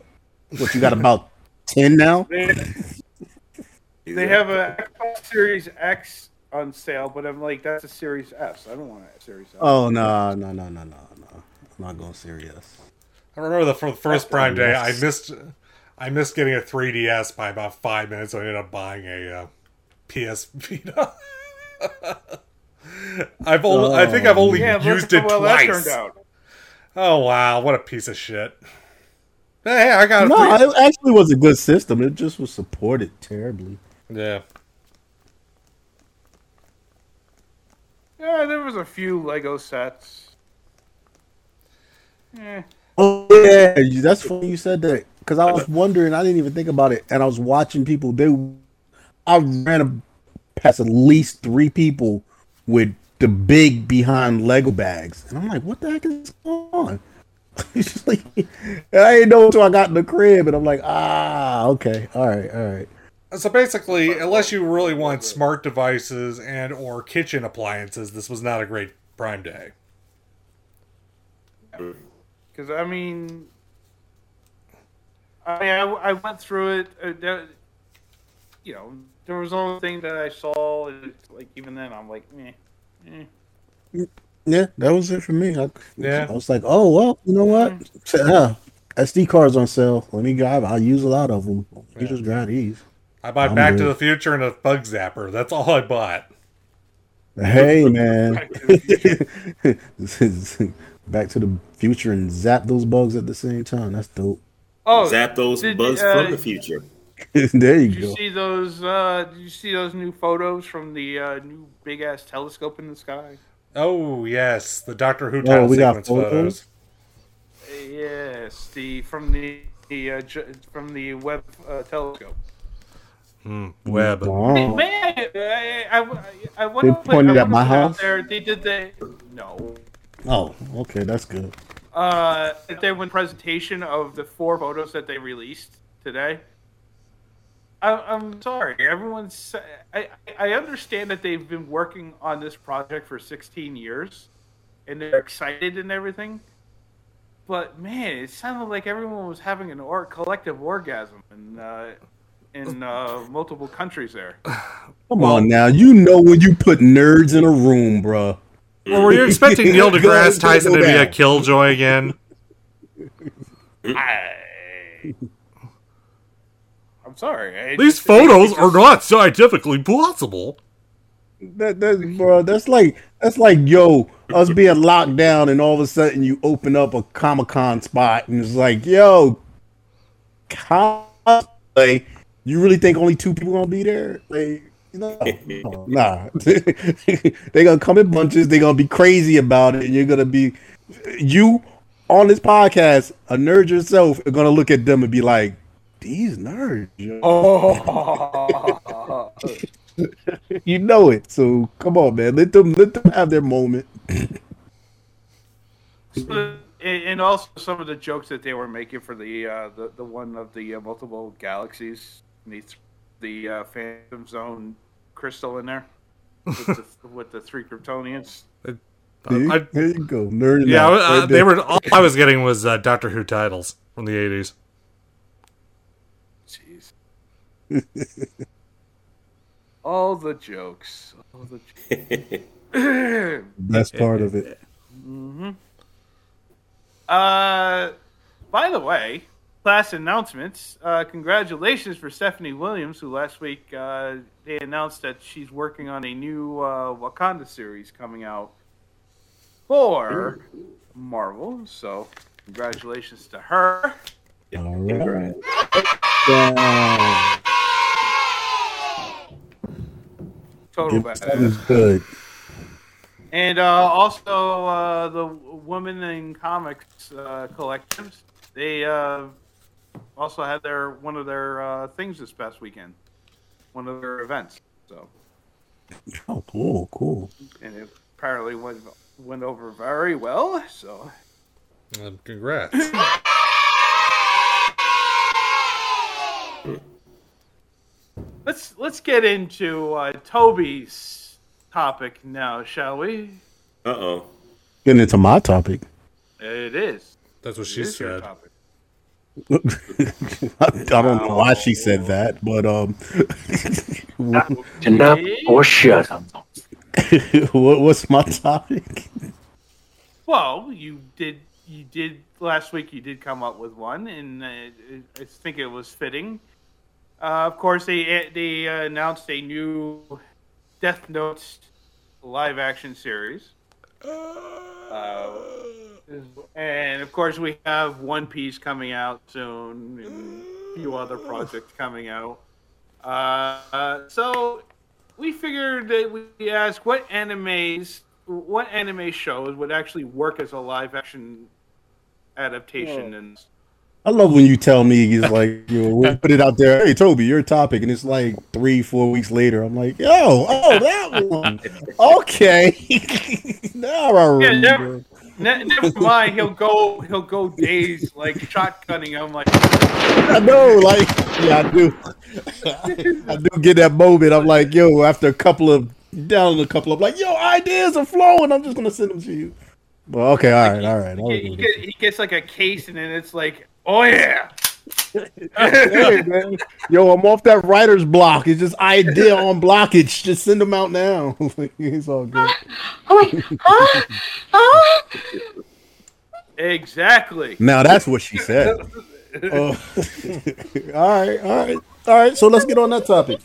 What you got about ten now? They, they have a Xbox Series X on sale, but I'm like, that's a Series S. I don't want a Series S. Oh no no no no no no! I'm not going serious. I remember the for the first That's Prime Day. I missed I missed getting a 3DS by about five minutes. So I ended up buying a uh, PS Vita. I've only, I think I've only yeah, used it how well that twice. turned out. Oh wow, what a piece of shit! Hey, I got a No, three- it actually was a good system. It just was supported terribly. yeah. Yeah, there was a few Lego sets. Eh. Oh yeah, that's funny you said that because I was wondering. I didn't even think about it, and I was watching people. They, I ran past at least three people with the big behind Lego bags, and I'm like, "What the heck is going on?" Like, I didn't know until I got in the crib, and I'm like, "Ah, okay, all right, all right." So basically, unless you really want smart devices and or kitchen appliances, this was not a great Prime Day. Because I mean, I mean, I, I went through it. Uh, there, you know, there was only thing that I saw. and Like even then, I'm like, eh, eh. Yeah, that was it for me. I, Yeah. I was like, "Oh well, you know what? So, yeah, SD cards on sale. Let me grab. I'll use a lot of them. You just grab these." I bought I'm Back to the Future and a Bug Zapper. That's all I bought. Hey man, this is Back to the Future and zap those bugs at the same time. That's dope. Oh, Zap those did- bugs uh, from the future. there you Did you go. see those? Uh, did you see those new photos from the uh, new big ass telescope in the sky? Oh yes, the Doctor Who Oh, title we got photos. photos? Yes, the from the, the uh, from the Webb uh, telescope. Hmm, web. Oh. Man, I, I, I, I went They pointed I at my house? There, they did the no. Oh, okay, that's good. Uh, they went presentation of the four photos that they released today. I, I'm sorry. Everyone's. I I understand that they've been working on this project for 16 years, and they're excited and everything. But man, it sounded like everyone was having an or collective orgasm and uh, in uh, multiple countries there. Come on now, you know when you put nerds in a room, bruh. Well, were you expecting Neil deGrasse Tyson to be a killjoy again? I, I'm sorry. I These just- photos it are not scientifically possible. That, that's bro. That's like that's like yo, us being locked down, and all of a sudden you open up a Comic Con spot, and it's like yo, cosplay. You really think only two people gonna be there? Like, no, no, nah. they gonna come in bunches. They gonna be crazy about it, and you're gonna be you on this podcast. A nerd yourself are gonna look at them and be like, "These nerds." yo." Oh. you know it. So come on, man. Let them let them have their moment. and and also some of the jokes that they were making for the uh, the, the one of the uh, multiple galaxies needs the uh, Phantom Zone crystal in there with the, with the three Kryptonians. There, I- there you go. Nerd Yeah, out. uh, they were. All I was getting was uh, Doctor Who titles from the eighties. Jeez. All the jokes. All the jokes. Best part of it. hmm Uh, by the way, class announcements. Uh, congratulations for Stephanie Williams, who last week uh, they announced that she's working on a new uh, Wakanda series coming out for Marvel. So, congratulations to her. All right. Total That badass. was good. And uh, also uh, the Women in Comics uh, collections. They uh, also had their one of their uh, things this past weekend, one of their events. So, Oh, cool, cool. and it apparently went went over very well. So, Um, congrats. let's let's get into uh, Toby's topic now, shall we? Uh oh. Getting into my topic. It is. That's what It she is your said. Topic. I, I don't know why she said that, but um, Enough or shut up. what, what's my topic? Well, you did. You did last week. You did come up with one, and uh, I think it was fitting. Uh, of course, they they uh, announced a new Death Note live action series. Uh, and of course, we have One Piece coming out soon, and a few other projects coming out. Uh, so we figured that we ask what animes, what anime shows would actually work as a live action adaptation, and I love when you tell me it's like you know, we put it out there. Hey, Toby, your topic, and it's like three, four weeks later. I'm like, yo, oh, that one. Okay, now I yeah, remember. never, ne- never mind. He'll go, he'll go days like shotgunning. I'm like, I know, like, yeah, I do. I do get that moment. I'm like, yo, after a couple of down a couple of like, yo, ideas are flowing. I'm just gonna send them to you. Well, okay, all right, all right. He, he, he gets like a case, and then it's like, oh yeah. Hey, man. Yo, I'm off that writer's block. It's just idea on blockage. Just send them out now. it's all good. Exactly. Now that's what she said. Uh, all right, all right, all right. So let's get on that topic.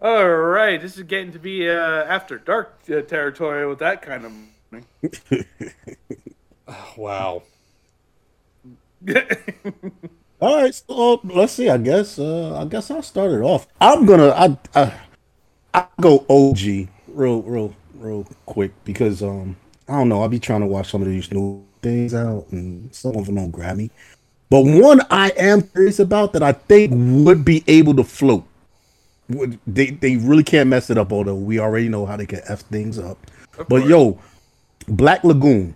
All right, this is getting to be uh, after dark uh, territory with that kind of. Wow. All right, so uh, let's see. I guess uh, I guess I'll start it off. I'm gonna I I I go OG real real real quick because um I don't know. I'll be trying to watch some of these new things out, and some of them don't grab me. But one I am curious about that I think would be able to float. Would- They they really can't mess it up, although we already know how they can f things up. But yo, Black Lagoon.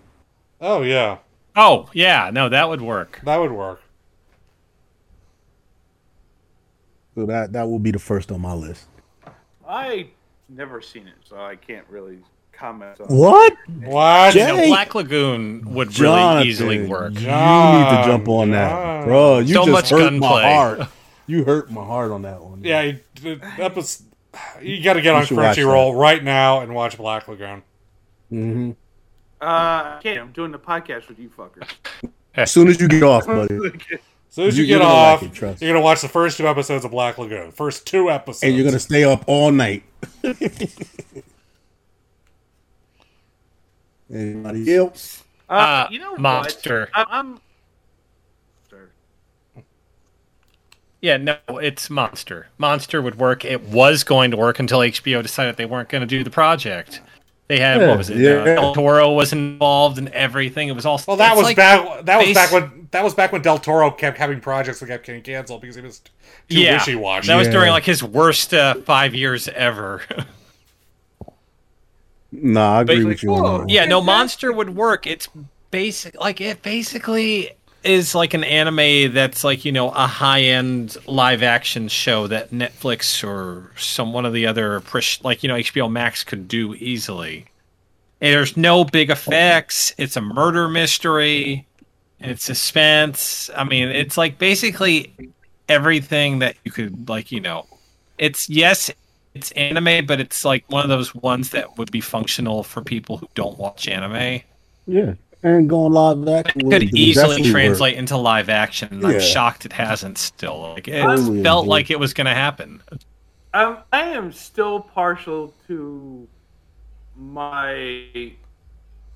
Oh yeah, Oh, yeah. No, that would work. that would work. So that that will be the first on my list. I never seen it, so I can't really comment on. What? What? You know, Black Lagoon would really easily work. You need to jump on that, bro. You So just much hurt my heart. You hurt my heart on that one. Yeah, you, that was. You got to get You on should watch Crunchyroll right now and watch Black Lagoon. hmm Uh, I can't. I'm doing the podcast with you fuckers. As soon as you get off, buddy, As soon as you, You- get gonna off, like it, trust. you're gonna watch the first two episodes of Black Lagoon. First two episodes, and you're gonna stay up all night. Anybody else? Uh, Uh, you know Monster. what? I, I'm. Yeah, no, it's Monster. Monster would work. It was going to work until HBO decided they weren't going to do the project. They had Yeah, what was it? yeah. Uh, Del Toro was involved and everything. It was all. Well, that was like back. That was back when that was back when Del Toro kept having projects that kept getting canceled because he was too yeah, wishy washy. That was Yeah. during like his worst uh, five years ever. Nah, I agree But- with you on that yeah, no, Monster would work. It's basic, like it basically is like an anime that's like you know a high end live action show that Netflix or some one of the other like you know HBO Max could do easily. And there's no big effects. It's a murder mystery. It's suspense. I mean, it's like basically everything that you could like. You know, it's yes, it's anime, but it's like one of those ones that would be functional for people who don't watch anime. Yeah, and going live action It could easily definitely work. translate into live action. and I'm shocked it hasn't still. Like it Totally felt agree. like it was going to happen. Um, I am still partial to my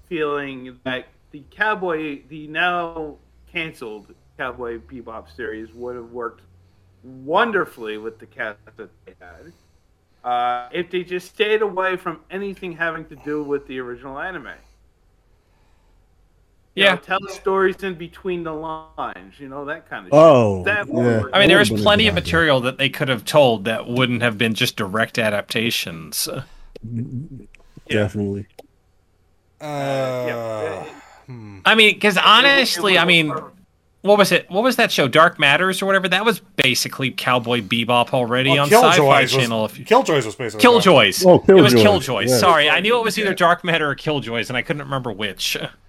feeling that the Cowboy, the now canceled Cowboy Bebop series, would have worked wonderfully with the cast that they had. Uh, if they just stayed away from anything having to do with the original anime. You Yeah. know, tell stories in between the lines, you know, that kind of Oh, shit. That would yeah. I mean, there was would've been a plenty of material that they could have told that wouldn't have been just direct adaptations. Mm-hmm. Definitely. Uh, uh hmm. I mean, because honestly, I mean, what was it? What was that show? Dark Matters or whatever? That was basically Cowboy Bebop already well, on Sci-Fi Killjoys Channel. If you... Killjoys was basically Killjoys. Oh, Killjoys. It was Killjoys, Killjoys. yeah. Sorry, I knew it was either Dark Matter or Killjoys, and I couldn't remember which.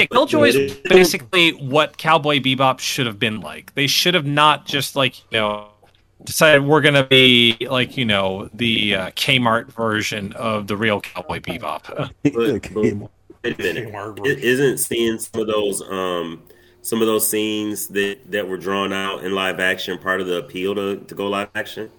Yeah, Killjoys was basically what Cowboy Bebop should have been like. They should have not just like you know decided we're gonna be like you know the uh, Kmart version of the real Cowboy Bebop. But, but wait a minute. I- Isn't seeing some of those um some of those scenes that that were drawn out in live action part of the appeal to, to go live action?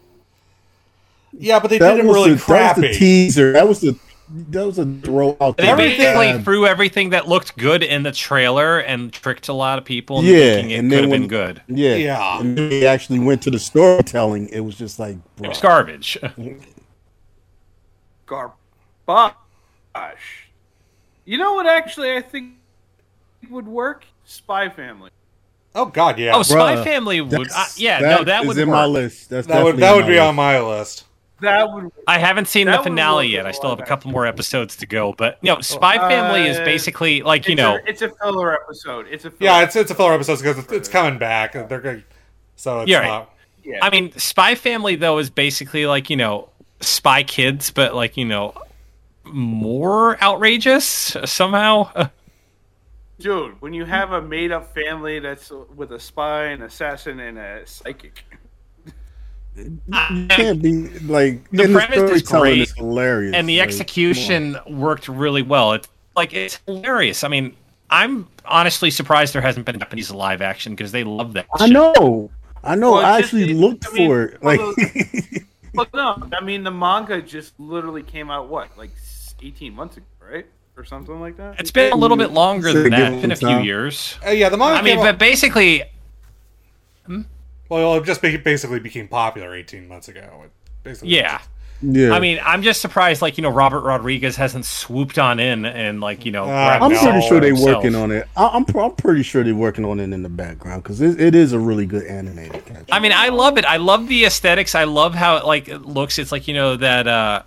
Yeah, but they That did it was really the, That was the teaser. That was the that was a throw out They basically Uh, threw everything that looked good in the trailer and tricked a lot of people into yeah, thinking it and could then have when been good. Yeah, Yeah. And then they actually went to the storytelling. It was just like, It was garbage. Garbage. You know what? Actually, I think would work. Spy Family. Oh God, yeah. Oh, Spy Bruh, Family would. Uh, That's- yeah, no, that is would in work. my list. That's that would that would be list. on my list. That would. I haven't seen the finale work yet. I still have a live couple more episodes to go. But you know, Spy Family is Uh, basically like you know, a, it's a filler episode. It's a filler. Yeah, it's it's a filler episode because it's, it's coming back. They're good, so it's Yeah, right. not. Yeah. I mean, Spy Family though is basically like you know, Spy Kids, but like you know, more outrageous somehow. Dude, when you have a made-up family that's with a spy, an assassin, and a psychic. You can't be like The and premise is great, is hilarious, and the like, execution worked really well. It's like it's hilarious. I mean, I'm honestly surprised there hasn't been a Japanese live action because they love that. I shit. know, I know. Well, I it's just- actually it- looked I mean, for it. Like, of those- But no, I mean the manga just literally came out what, like 18 months ago, right, or something like that. It's been a little bit longer Say than that. it It's been a some few time. years. Uh, yeah, the manga. I mean, came but out- basically, well, it just basically became popular 18 months ago. It basically yeah. yeah, I mean, I'm just surprised, like you know, Robert Rodriguez hasn't swooped on in and like you know, Uh, I'm pretty sure they're working on it. I, I'm pr- I'm pretty sure they're working on it in the background because it, it is a really good animated catch. I mean, I love it. I love the aesthetics. I love how it like it looks. It's like you know that uh,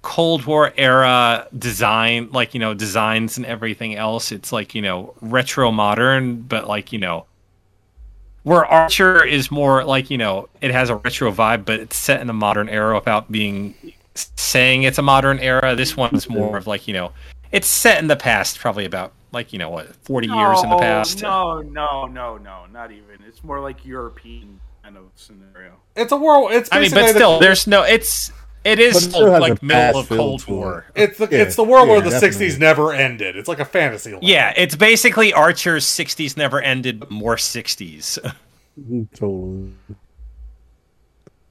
Cold War era design, like you know designs and everything else. It's like you know retro modern, but like you know where Archer is more like you know it has a retro vibe, but it's set in a modern era without being saying it's a modern era. This one's more of like you know it's set in the past, probably about like you know what forty years in the past. No, no, no, no, not even. It's more like European kind of scenario. It's a world. It's I mean, but basically the- still, there's no. It's it But is it still still like a middle of Cold to it. War. It's the Yeah. it's the world where Yeah, the definitely. '60s never ended. It's like a fantasy. Land. Yeah, it's basically Archer's '60s never ended, but more '60s. Totally.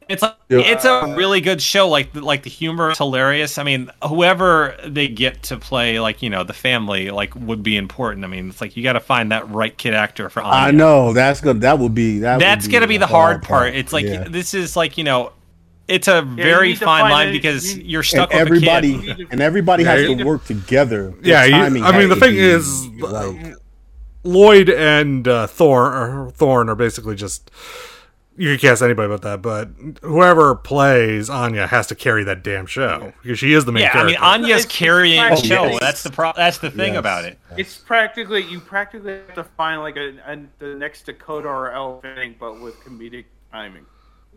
It's like, Yeah. it's a really good show. Like the- like the humor is hilarious. I mean, whoever they get to play, like you know, the family, like would be important. I mean, it's like you got to find that right kid actor for. I know that's gonna that would be that. That's would gonna be the hard part. It's like Yeah. this is like you know, it's a you very need fine line a- because you- you're stuck with everybody a kid. and everybody has you- to work together. Yeah, you- I mean the thing be is, right. Lloyd and uh, Thor or Thorn are basically just you can cast anybody but that, but whoever plays Anya has to carry that damn show because she is the main character. Yeah, I mean, character. Anya's carrying the Oh, show. yes. That's the pro- That's the thing Yes. about it. It's practically you practically have to find like a, a the next Dakota or Elle Fanning, but with comedic timing.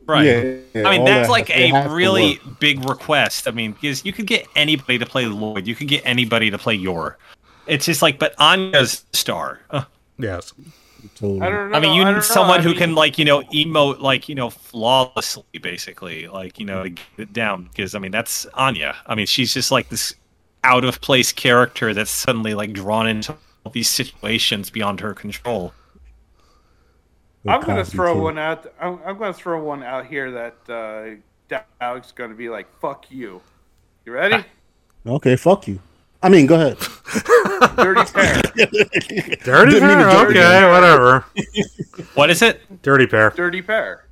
Right. Yeah, yeah, I mean, that's that like has- it has a really big request. I mean, because you could get anybody to play Lloyd. You could get anybody to play Yor. It's just like, but Anya's star. Uh, yes. I don't know. I mean, you I need don't know, someone I who mean- can like you know emote like you know flawlessly, basically, like you know to get it down. Because I mean, that's Anya. I mean, she's just like this out of place character that's suddenly like drawn into all these situations beyond her control. I'm gonna throw Kid. one out. I'm, I'm gonna throw one out here that uh, Alex is gonna be like, "Fuck you." You ready? Okay, fuck you. I mean, go ahead. Dirty pair. Dirty Didn't mean to pair. Okay, again. whatever. What is it? Dirty pair. Dirty pair.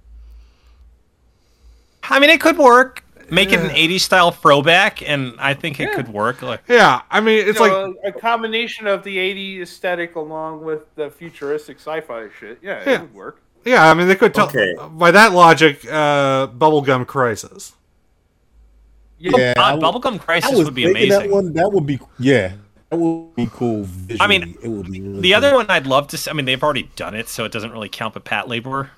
I mean, it could work. Make it an '80s style throwback, and I think it could work. Like, Yeah, I mean, it's You like know, a, a combination of the '80s aesthetic along with the futuristic sci-fi shit. Yeah, Yeah. it would work. yeah. I mean, they could tell Okay. by that logic, uh, bubblegum crisis. Yeah, I God, w- Bubblegum I Crisis was would be amazing. That one, that would be yeah, that would be cool. Visually. I mean, it would be really The cool. other one I'd love to see. I mean, they've already done it, so it doesn't really count. But Patlabor,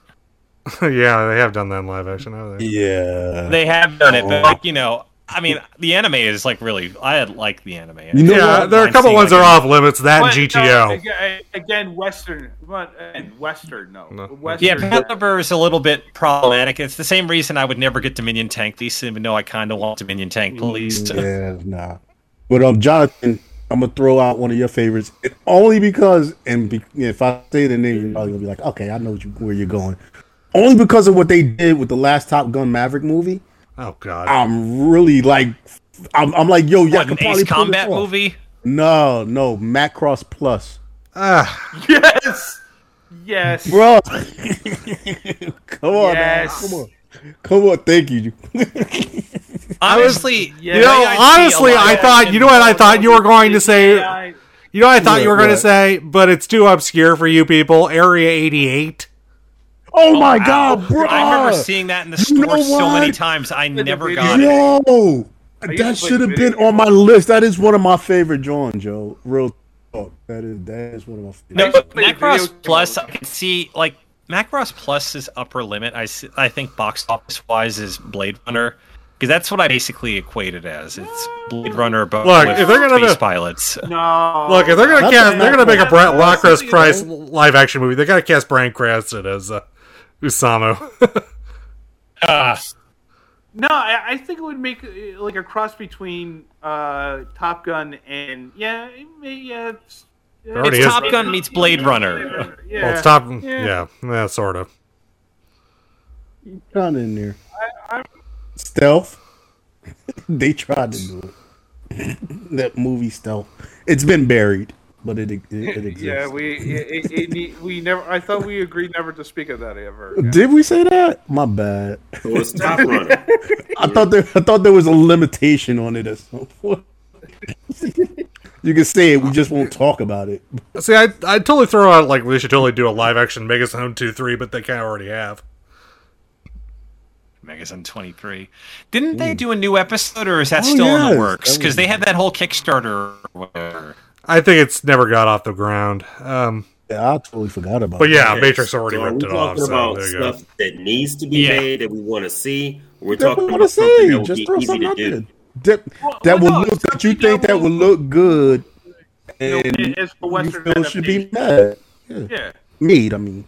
yeah, they have done that in live action, haven't they? Yeah, they have done it, but Oh. like you know, I mean, the anime is like really. I like the anime. You know yeah, there are a couple ones that like, are off limits. That But, GTO. no, again, again, Western, but and Western, no, No. Western. Yeah, Pat Labor is a little bit problematic. It's the same reason I would never get Dominion Tank Police, even though I kind of want Dominion Tank Police. Yeah, nah. But um, Jonathan, I'm gonna throw out one of your favorites, and only because, and be, if I say the name, you're probably gonna be like, okay, I know what you, where you're going. Only because of what they did with the last Top Gun Maverick movie. Oh God. I'm really like, I'm, I'm like, yo, yeah, I What, can an probably Ace Combat movie? No, no, Macross Plus, Ah, Yes, yes, bro. come on, Yes. man. come on, come on. Thank you. Honestly, Yeah. you know, I'd see a honestly, lot I thought. You know what I thought you were going to say. Yeah, You know what I thought you were going to say, but it's too obscure for you people. Area 88. Oh my god, bro! I remember seeing that in the You store so many times. I the never video got it. Yo, that should have been on my list. That is one of my favorite John Joe. Real talk. That is that is one of my favorite. No, used but Macross Plus. I can see like Macross Plus's upper limit. I I think box office wise is Blade Runner because that's what I basically equate it as. It's Blade Runner, but Look, with if they're gonna space do- pilots. No, Look, if they're gonna That's cast, they're gonna make a Brett Macross, Price live action movie. They gotta cast Bryan Cranston as uh, Isamu. Ah, No, I, I think it would make uh, like a cross between uh, Top Gun and yeah, it may- yeah. It's, already it's is. Top Gun meets Blade Runner. Yeah, well, it's top. Yeah. Yeah, yeah, sort of. Tried in there. Stealth. they tried to do it. that movie Stealth. It's been buried, but it it, it exists. Yeah, we it, it, it, we never. I thought we agreed never to speak of that ever. again. Did we say that? My bad. It was Top Runner. I thought there I thought there was a limitation on it at some point. you can say it, we just won't talk about it. See, I I totally throw out like we should totally do a live action Megazone two three, but they kind of already have. Megazone 23. Didn't they hmm. do a new episode, or is that Oh, still in the works? Because they had that whole Kickstarter. or whatever. I think it's never got off the ground. Um, Yeah, I totally forgot about. But yeah, that. Matrix already So are ripped we it off. talking So about there you go. stuff that needs to be Yeah. made that we want to see. We're That talking want about to something see. that would Just be throw easy something to out do. there. That, Well, that well, will no, look that you think that will- will look good, and as you Western feel should be adaptation. made. Yeah. Made, I mean.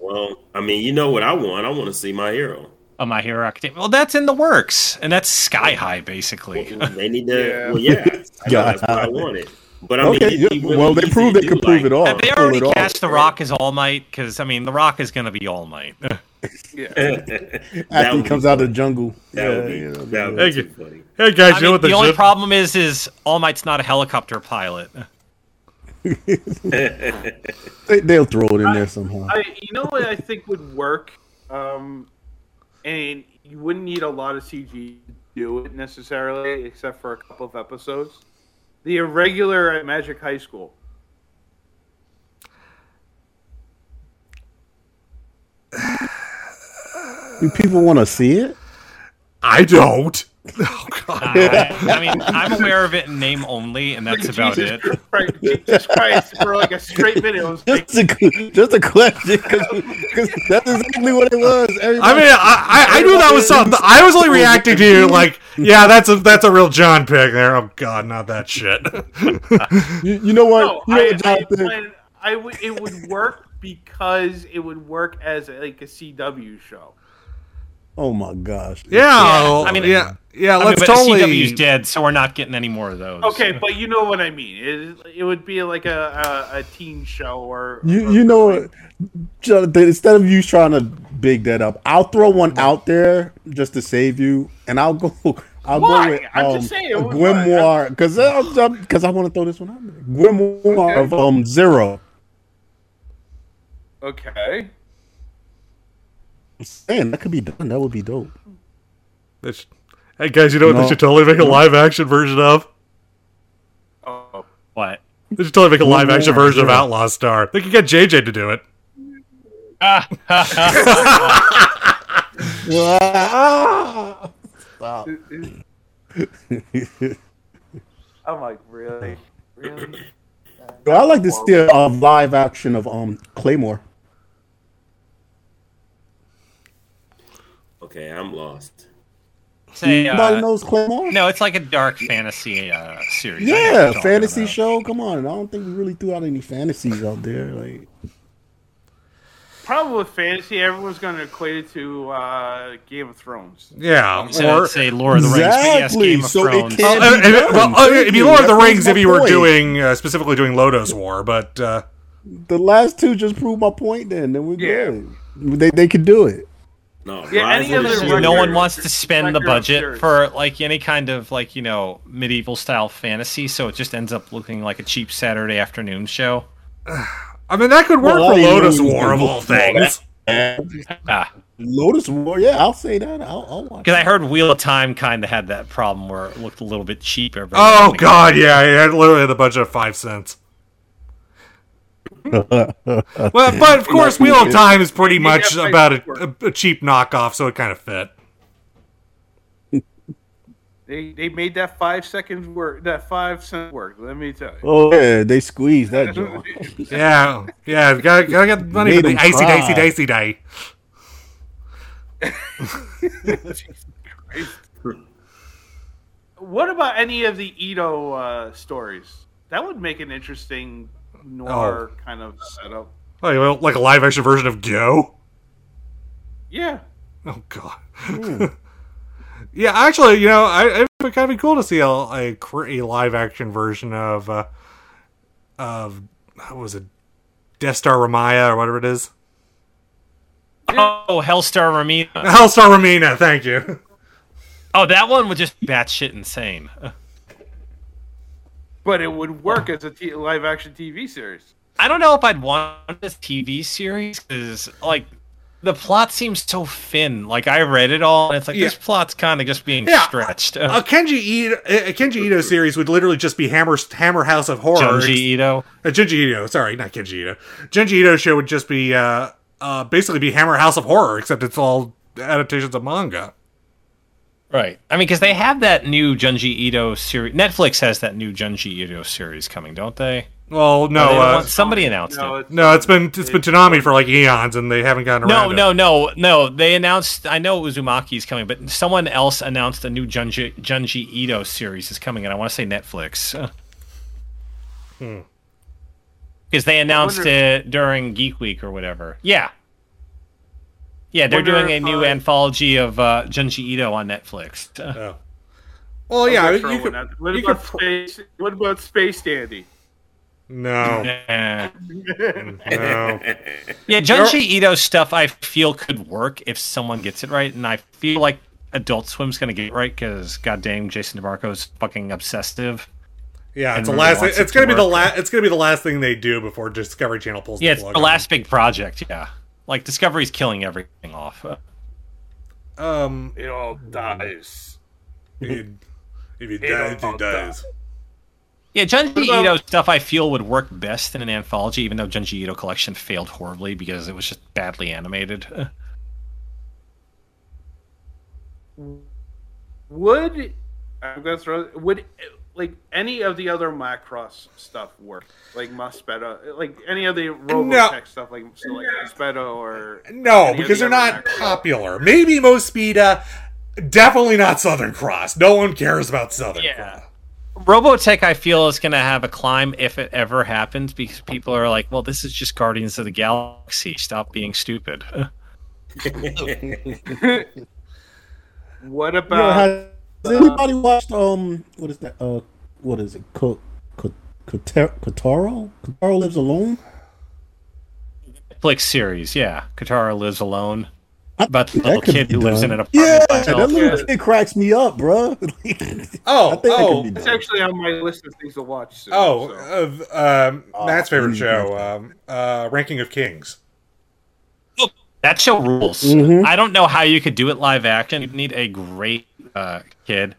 Well, I mean, you know what I want? I want to see my hero. Oh, My Hero Academia. Well, that's in the works, and that's sky high, basically. They need to. Yeah. Well, yeah, I know, that's what I wanted. But I mean, Okay, it'd yeah, really well, they easy proved to they do, could prove like- it all. Have they already it off. cast The Rock as All Might? Because I mean, The Rock is going to be All Might. Yeah. That after he comes out of the jungle. That yeah, would be, you know, that would Thank be you. funny. Hey guys, I you know mean, what the, the only problem is, is All Might's not a helicopter pilot. they, they'll throw it in there somehow. I, you know what I think would work, um, and you wouldn't need a lot of CG to do it necessarily, except for a couple of episodes. The irregular at Magic High School. Do people want to see it? I don't. Oh god. I, I mean, I'm aware of it in name only, and that's about Jesus it. Christ, Jesus Christ, for like a straight video. it was Just a, just a question, because that's exactly what it was. I mean, I, I, I knew that was something. I was only reacting to you like, yeah, that's a that's a real John pick there. Oh god, not that shit. you, you know what? no, you know I, what, I, Jonathan? I, I would, it would work because it would work as like a CW show. oh my gosh. yeah, I mean, yeah, yeah. I Let's but totally. CW's dead, so we're not getting any more of those. Okay, but you know what I mean. It, it would be like a, a, a teen show or You or- you know what, Jonathan? Instead of you trying to big that up, I'll throw one out there just to save you, and I'll go. I'll Why? go with I'm um, just saying, it would Grimoire because because I want to throw this one out there. Grimoire of um Zero. Okay. I'm saying that could be done. That would be dope. They should- hey guys, you know what No. they should totally make a live action version of? Oh. What? They should totally make a live action more, version of. Outlaw Star. They could get JJ to do it. Stop. I'm like, really? Really? I like to see a uh, live action of um Claymore. Okay, I'm lost. Say, Anybody uh, knows Claymore? no, it's like a dark fantasy uh, series. I know what Yeah, fantasy about. show. Come on, I don't think we really threw out any fantasies out there. Like, Problem with fantasy, everyone's going to equate it to uh, Game of Thrones. Yeah, So or say Lord of the Rings, but yes, Exactly, Game of so it Thrones. can't- Uh, be uh, done. well, uh, Thank it'd be you. Lord of the Rings if you were point. doing uh, specifically doing Lodoss War, but uh, the last two just proved my point. Then, then we're Yeah. good. They they could do it. No, Yeah, any other record- no one wants to spend the budget series. for like any kind of like you know medieval style fantasy, so it just ends up looking like a cheap Saturday afternoon show. I mean that could work Well, for Lotus really War of all things. Ah, Lodoss War, yeah, I'll say that. I'll, I'll because I heard Wheel of Time kind of had that problem where it looked a little bit cheap. Oh god, yeah, it had literally had the budget of five cents. Well, but of course, Wheel of Time is pretty much Yeah, about a, a, a cheap knockoff, so it kind of fit. They, they made that five seconds work, that five cent work. Let me tell you. Oh yeah, they squeezed that joint. Yeah, yeah, gotta, gotta get money for the him icy cry. dicey dicey day. What about any of the Ito uh, stories? That would make an interesting noir kind of setup. Oh, you know, like a live action version of Go. Yeah. Oh god. yeah, actually, you know, I, it would kind of be cool to see a, a, a live action version of uh, of what was it, Death Star Ramaya or whatever it is. Oh, Hellstar Remina. Hellstar Remina, thank you. Oh, that one would just be batshit insane. But it would work as a t- live action TV series. I don't know if I'd want this TV series because, like, the plot seems so thin. Like, I read it all, and it's like Yeah. this plot's kind of just being Yeah. stretched. A Kenji Ito, a Kenji Ito series would literally just be Hammer Hammer House of Horror. Kenji Ito. Uh, Junji Ito, sorry, not Kenji Ito. Junji Ito show would just be uh, uh, basically be Hammer House of Horror, except it's all adaptations of manga. Right. I mean, because they have that new Junji Ito series. Netflix has that new Junji Ito series coming, don't they? Well, no, They uh, want- somebody announced No, it. it's, no, it's been it's been Toonami for like eons, and they haven't gotten No, around. to it. no, no, no. They announced. I know Uzumaki's coming, but someone else announced a new Junji, Junji Ito series is coming, and I want to say Netflix. Hmm. Because they announced wonder- it during Geek Week or whatever. Yeah. Yeah, they're Wonder doing a new uh, anthology of uh, Junji Ito on Netflix. Oh. Well, yeah, you could. What you about could space? What about Space Dandy? no, Eh. no. Yeah, Junji Ito stuff I feel could work if someone gets it right, and I feel like Adult Swim's gonna get it right because goddamn Jason DeMarco's fucking obsessive. Yeah, it's And the last. wants It's it gonna to be the last. It's gonna be the last thing they do before Discovery Channel pulls. Yeah, the it's plug the on last big project. Yeah, like Discovery's killing everything off. Um, It all dies. if if he It dies, all he dies. Yeah, Junji What about- Ito stuff I feel would work best in an anthology, even though Junji Ito collection failed horribly because it was just badly animated. Would I'm gonna throw would like any of the other Macross stuff work? Like Mospeada, like any of the Robotech stuff, like so like Mospeada or No, because the they're not Macross. popular. Maybe Mospeada, definitely not Southern Cross. No one cares about Southern yeah. Cross. Robotech, I feel, is going to have a climb if it ever happens because people are like, well, this is just Guardians of the Galaxy. Stop being stupid. What Yo, about has anybody watched um what is that uh what is it Ko- Ko- Kotar- Kotaro Kotaro lives alone Netflix series, yeah. Kotaro lives alone. About the little kid be who lives in done. an apartment yeah that himself. little kid cracks me up bro Oh, I think oh, it's actually on my list of things to watch. Soon, oh, so. uh, um, Matt's favorite please show, um, uh, Ranking of Kings. That show rules. Mhm. I don't know how you could do it live action. You need a great uh, kid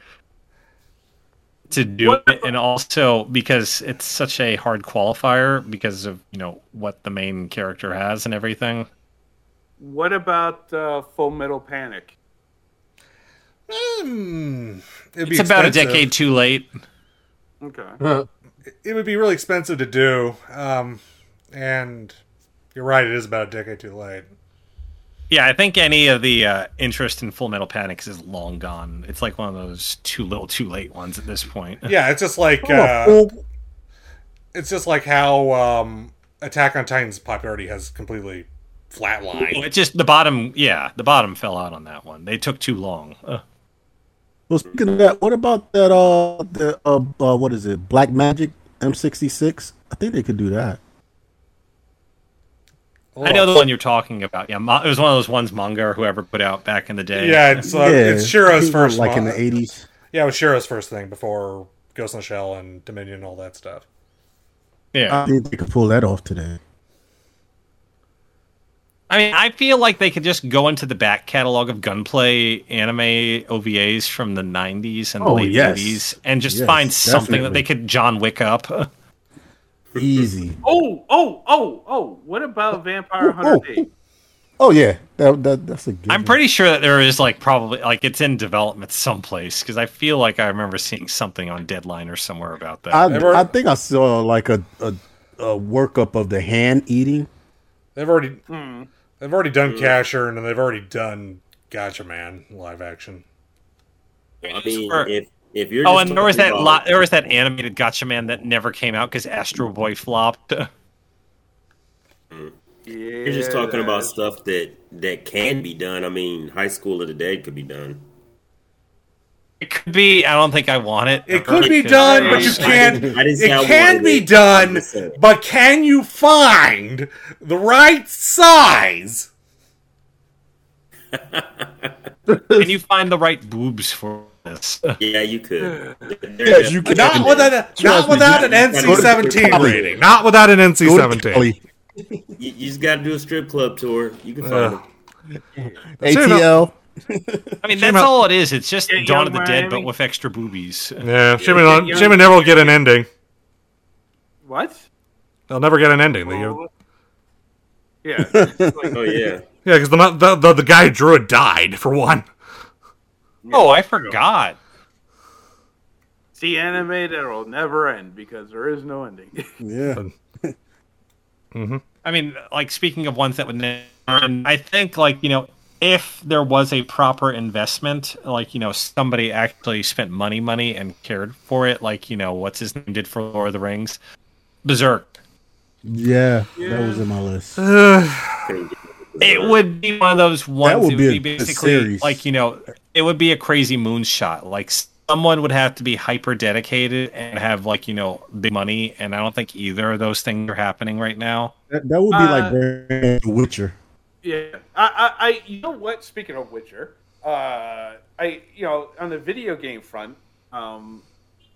to do What- it, and also because it's such a hard qualifier because of you know what the main character has and everything. What about uh, Full Metal Panic? It'd be It's about a decade too late. Okay. It would be really expensive to do, um, and you're right. It is about a decade too late. Yeah, I think any of the uh, interest in Full Metal Panic is long gone. It's like one of those too little, too late ones at this point. Yeah, it's just like Oh, uh, it's just like how um, Attack on Titan's popularity has completely flatlined. It just the bottom, yeah, the bottom fell out on that one. They took too long. Uh, well speaking of that what about that uh the uh, uh what is it Black Magic M66 I think they could do that I know the one you're talking about. Yeah, ma- it was one of those ones manga or whoever put out back in the day. Yeah, it's uh, Yeah, it's Shirow's came out, first, like in the 80s Yeah, it was Shirow's first thing before Ghost in the Shell and Dominion and all that stuff. yeah. I think they could pull that off today I mean, I feel like they could just go into the back catalog of gunplay anime OVAs from the 90s and the Oh, late yes. 80s and just Yes, find something definitely. that they could John Wick up. easy Oh, oh, oh, oh! What about Vampire Oh, Hunter oh. D? oh yeah that, that that's a good I'm pretty sure that there is like probably like it's in development someplace because I feel like I remember seeing something on Deadline or somewhere about that. I, Ever- I think I saw like a, a a workup of the hand eating. They've already Hmm. they've already done Casshern and they've already done Gatchaman live action. I mean, if if you're oh, just and there was that talking lo- there was that animated Gatchaman that never came out because Astro Boy flopped. You're just talking about stuff that that can be done. I mean, High School of the Dead could be done. It could be. I don't think I want it. It could be done, but you can't. I didn't- I didn't say I It can be done, but can you find the right size? Can you find the right boobs for this? Yeah, you could. Yes, you could. Not without, a, not Trust me, without an you gotta go to NC-17 rating. Not without an NC-17. You, you just got to do a strip club tour. You can find Ugh. them. ATL. I mean, that's all it is. It's just Yeah, Dawn of the Dead, but with extra boobies. Yeah, Jimmy, yeah, will yeah. Jimmy never will get an ending. What? They'll never get an ending. They- Oh, yeah. like- Oh yeah. yeah, because the, the, the the guy who drew it died for one. Oh, I forgot. the anime that will never end because there is no ending. Yeah. Mm-hmm. I mean, like speaking of ones that would never, end, I think like you know, if there was a proper investment, like you know, somebody actually spent money, money, and cared for it, like you know, what's his name did for Lord of the Rings, Berserk. Yeah, that was in my list. It would be one of those ones. would it be would a- be basically series. like you know, it would be a crazy moonshot. Like someone would have to be hyper dedicated and have like you know big money, and I don't think either of those things are happening right now. That, that would be Uh, like very The Witcher. Yeah, I, I, I, you know what? Speaking of Witcher, uh, I, you know, on the video game front, um,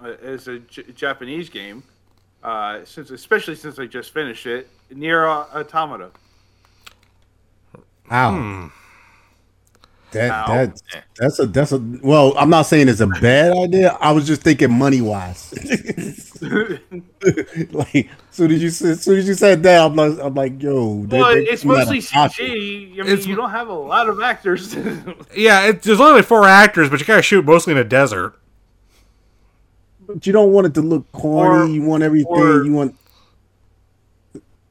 uh, as a J- Japanese game, uh, since especially since I just finished it, Nier Automata. Ow. Hmm. That Ow. that that's a that's a well. I'm not saying it's a bad idea. I was just thinking money wise. like soon as you said, soon as you said that, I'm like, I'm like, yo. they- Well, they it's mostly. CG. I mean, It's- you don't have a lot of actors. Yeah, it, there's only four actors, but you gotta shoot mostly in a desert. But you don't want it to look corny. Or- you want everything. or- you want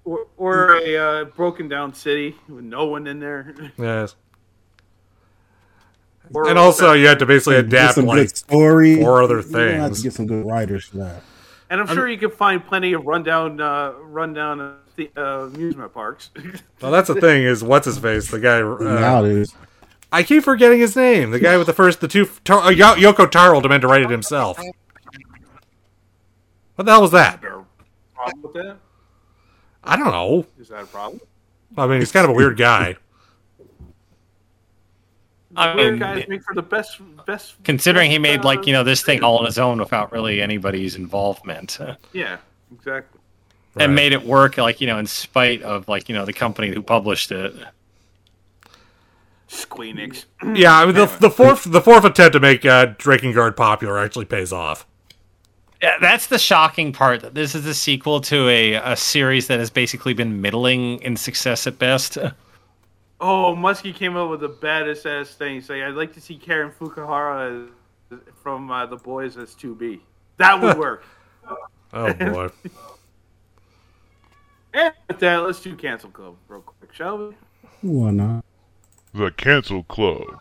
or, or a uh, broken down city with no one in there. Yes. Or- And also, you have to basically adapt some like good story. four other You don't have to things. get some good writers for that. And I'm sure you can find plenty of rundown, uh, rundown uh, the, uh, amusement parks. Well, that's the thing is, what's his face? The guy. now Uh, it is. I keep forgetting his name. The guy with the first, the two. Tar- uh, Yoko Taro demanded to write it himself. What the hell was that? problem with that? I don't know. Is that a problem? I mean, he's kind of a weird guy. I Weird mean, guys make for the best, best. considering he made uh, like you know this thing all on his own without really anybody's involvement Yeah, exactly. and made it work like you know in spite of like you know the company who published it Squeenix. Yeah, I mean, the, the fourth, the fourth attempt to make uh, Drakengard popular actually pays off. yeah, that's the shocking part that this is a sequel to a, a series that has basically been middling in success at best Oh, Muskie came up with the baddest ass thing. Saying, "I'd like to see Karen Fukuhara as, from uh, The Boys as 2B." That would work. Oh boy. and with that, let's do Cancel Club real quick, shall we? Why not? The Cancel Club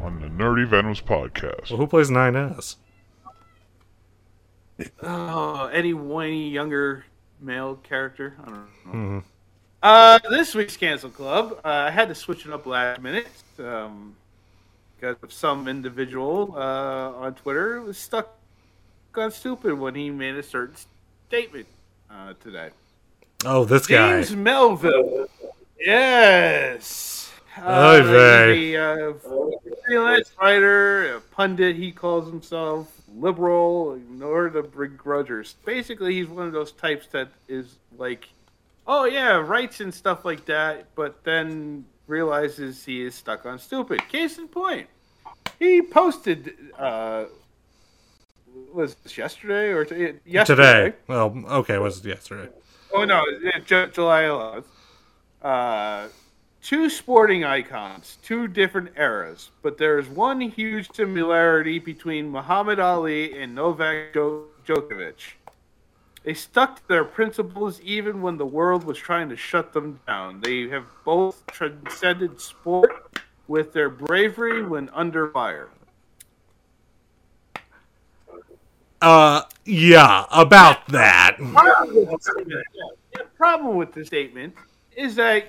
on the Nerdy Venoms podcast. Well, who plays 9S? Oh, any whiny younger male character? I don't know. hmm Uh, this week's Cancel Club, uh, I had to switch it up last minute um, because of some individual uh, on Twitter was stuck on stupid when he made a certain statement uh, today. Oh, this guy. James Melville. Yes. He's a uh, freelance writer, a pundit, he calls himself liberal, ignore the begrudgers. Basically, he's one of those types that is like, oh yeah, rights and stuff like that, but then realizes he is stuck on stupid. Case in point, he posted, uh, was this yesterday or t- yesterday? Today. Well, okay, it was yesterday. Oh no, Ju- July 11th. Uh, two sporting icons, two different eras, but there's one huge similarity between Muhammad Ali and Novak Djokovic. They stuck to their principles even when the world was trying to shut them down. They have both transcended sport with their bravery when under fire. Uh, yeah, about that. problem with this statement, yeah, the problem with this statement is that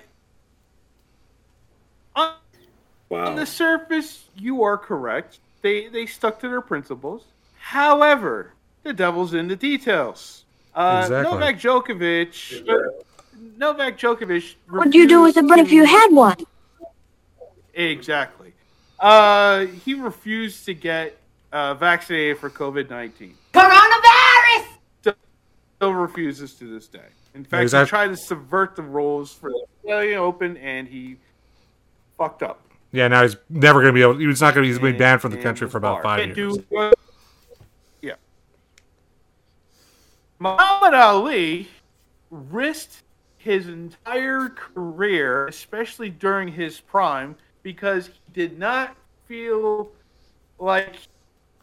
on, on the surface you are correct. They they stuck to their principles. However, the devil's in the details. Uh, Exactly. Novak Djokovic. Novak Djokovic. What'd you do with a bird if you had one? Exactly. Uh, he refused to get uh, vaccinated for COVID nineteen. Coronavirus! Still refuses to this day. In fact, He's he tried to subvert the rules for the Australian Open, and he fucked up. Yeah, now he's never going to be able. He's not going to. He's been banned from the country for about five Can't years. do what- yeah. Muhammad Ali risked his entire career, especially during his prime, because he did not feel like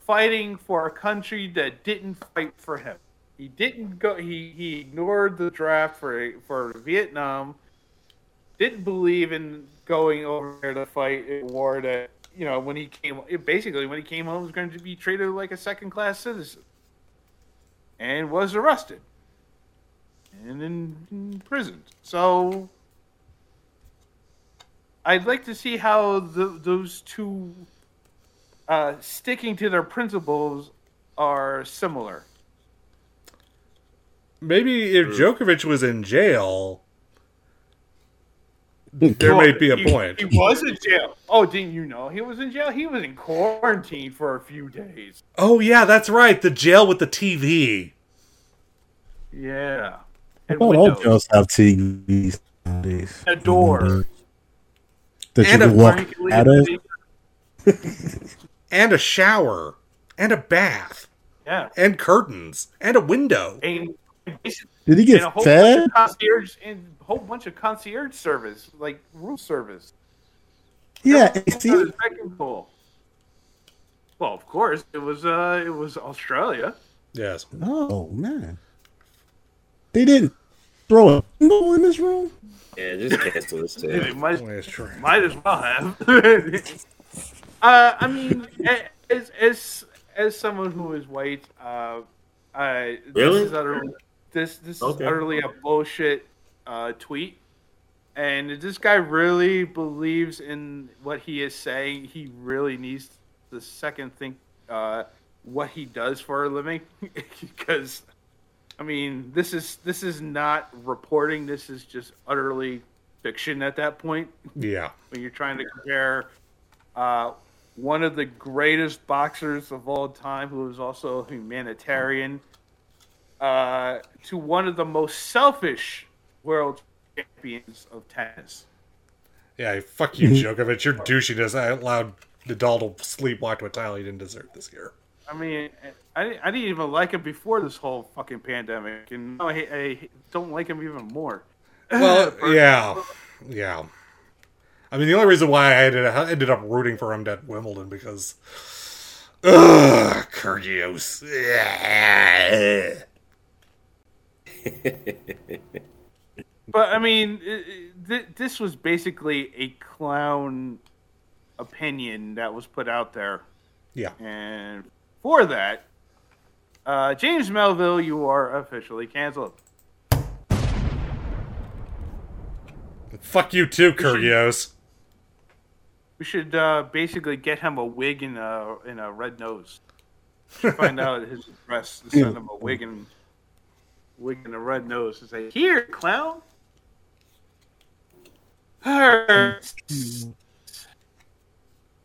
fighting for a country that didn't fight for him. He didn't go. He he ignored the draft for for Vietnam. Didn't believe in going over there to fight a war that you know when he came. Basically, when he came home, was going to be treated like a second class citizen, and was arrested and in, imprisoned. So I'd like to see how the, those two uh, sticking to their principles are similar. Maybe if Djokovic was in jail, there Well, may be a he- point. He was in jail. Oh, didn't you know he was in jail? He was in quarantine for a few days. Oh yeah, that's right. The jail with the TV. Yeah. I thought all jails have TVs nowadays. A door. That you a walk out of. and a shower and a bath Yeah. and curtains and a window. And Did he get and a whole fed? bunch of concierge and a whole bunch of concierge service, like room service. Yeah, Everything see? was recognizable. Well, of course, it was. Uh, it was Australia. Yes. Oh man, they didn't throw a single in this room. Yeah, just cancel this They too. might, might as well have. uh, I mean, a- as as as someone who is white, uh, I Really? this is utterly, this this Okay. is utterly a bullshit uh, tweet. And this guy really believes in what he is saying, he really needs to second think uh, what he does for a living, because I mean, this is this is not reporting. This is just utterly fiction at that point. Yeah. When you're trying to compare uh, one of the greatest boxers of all time, who is also a humanitarian, uh, to one of the most selfish world champions of tennis. Yeah, fuck you, Djokovic. Your douchiness I allowed Nadal to sleepwalk to a title he didn't deserve this year. I mean, I, I didn't even like him before this whole fucking pandemic, and now I, I don't like him even more. Well, yeah, yeah. I mean, the only reason why I ended, I ended up rooting for him at Wimbledon because, ugh, Kyrgios. But I mean, th- this was basically a clown opinion that was put out there, Yeah. and for that, uh, James Melville, you are officially canceled. Fuck you too, Kyrgios. We should uh, basically get him a wig and a and a red nose. Find out his address send him a wig and wig and a red nose and say, "Here, clown."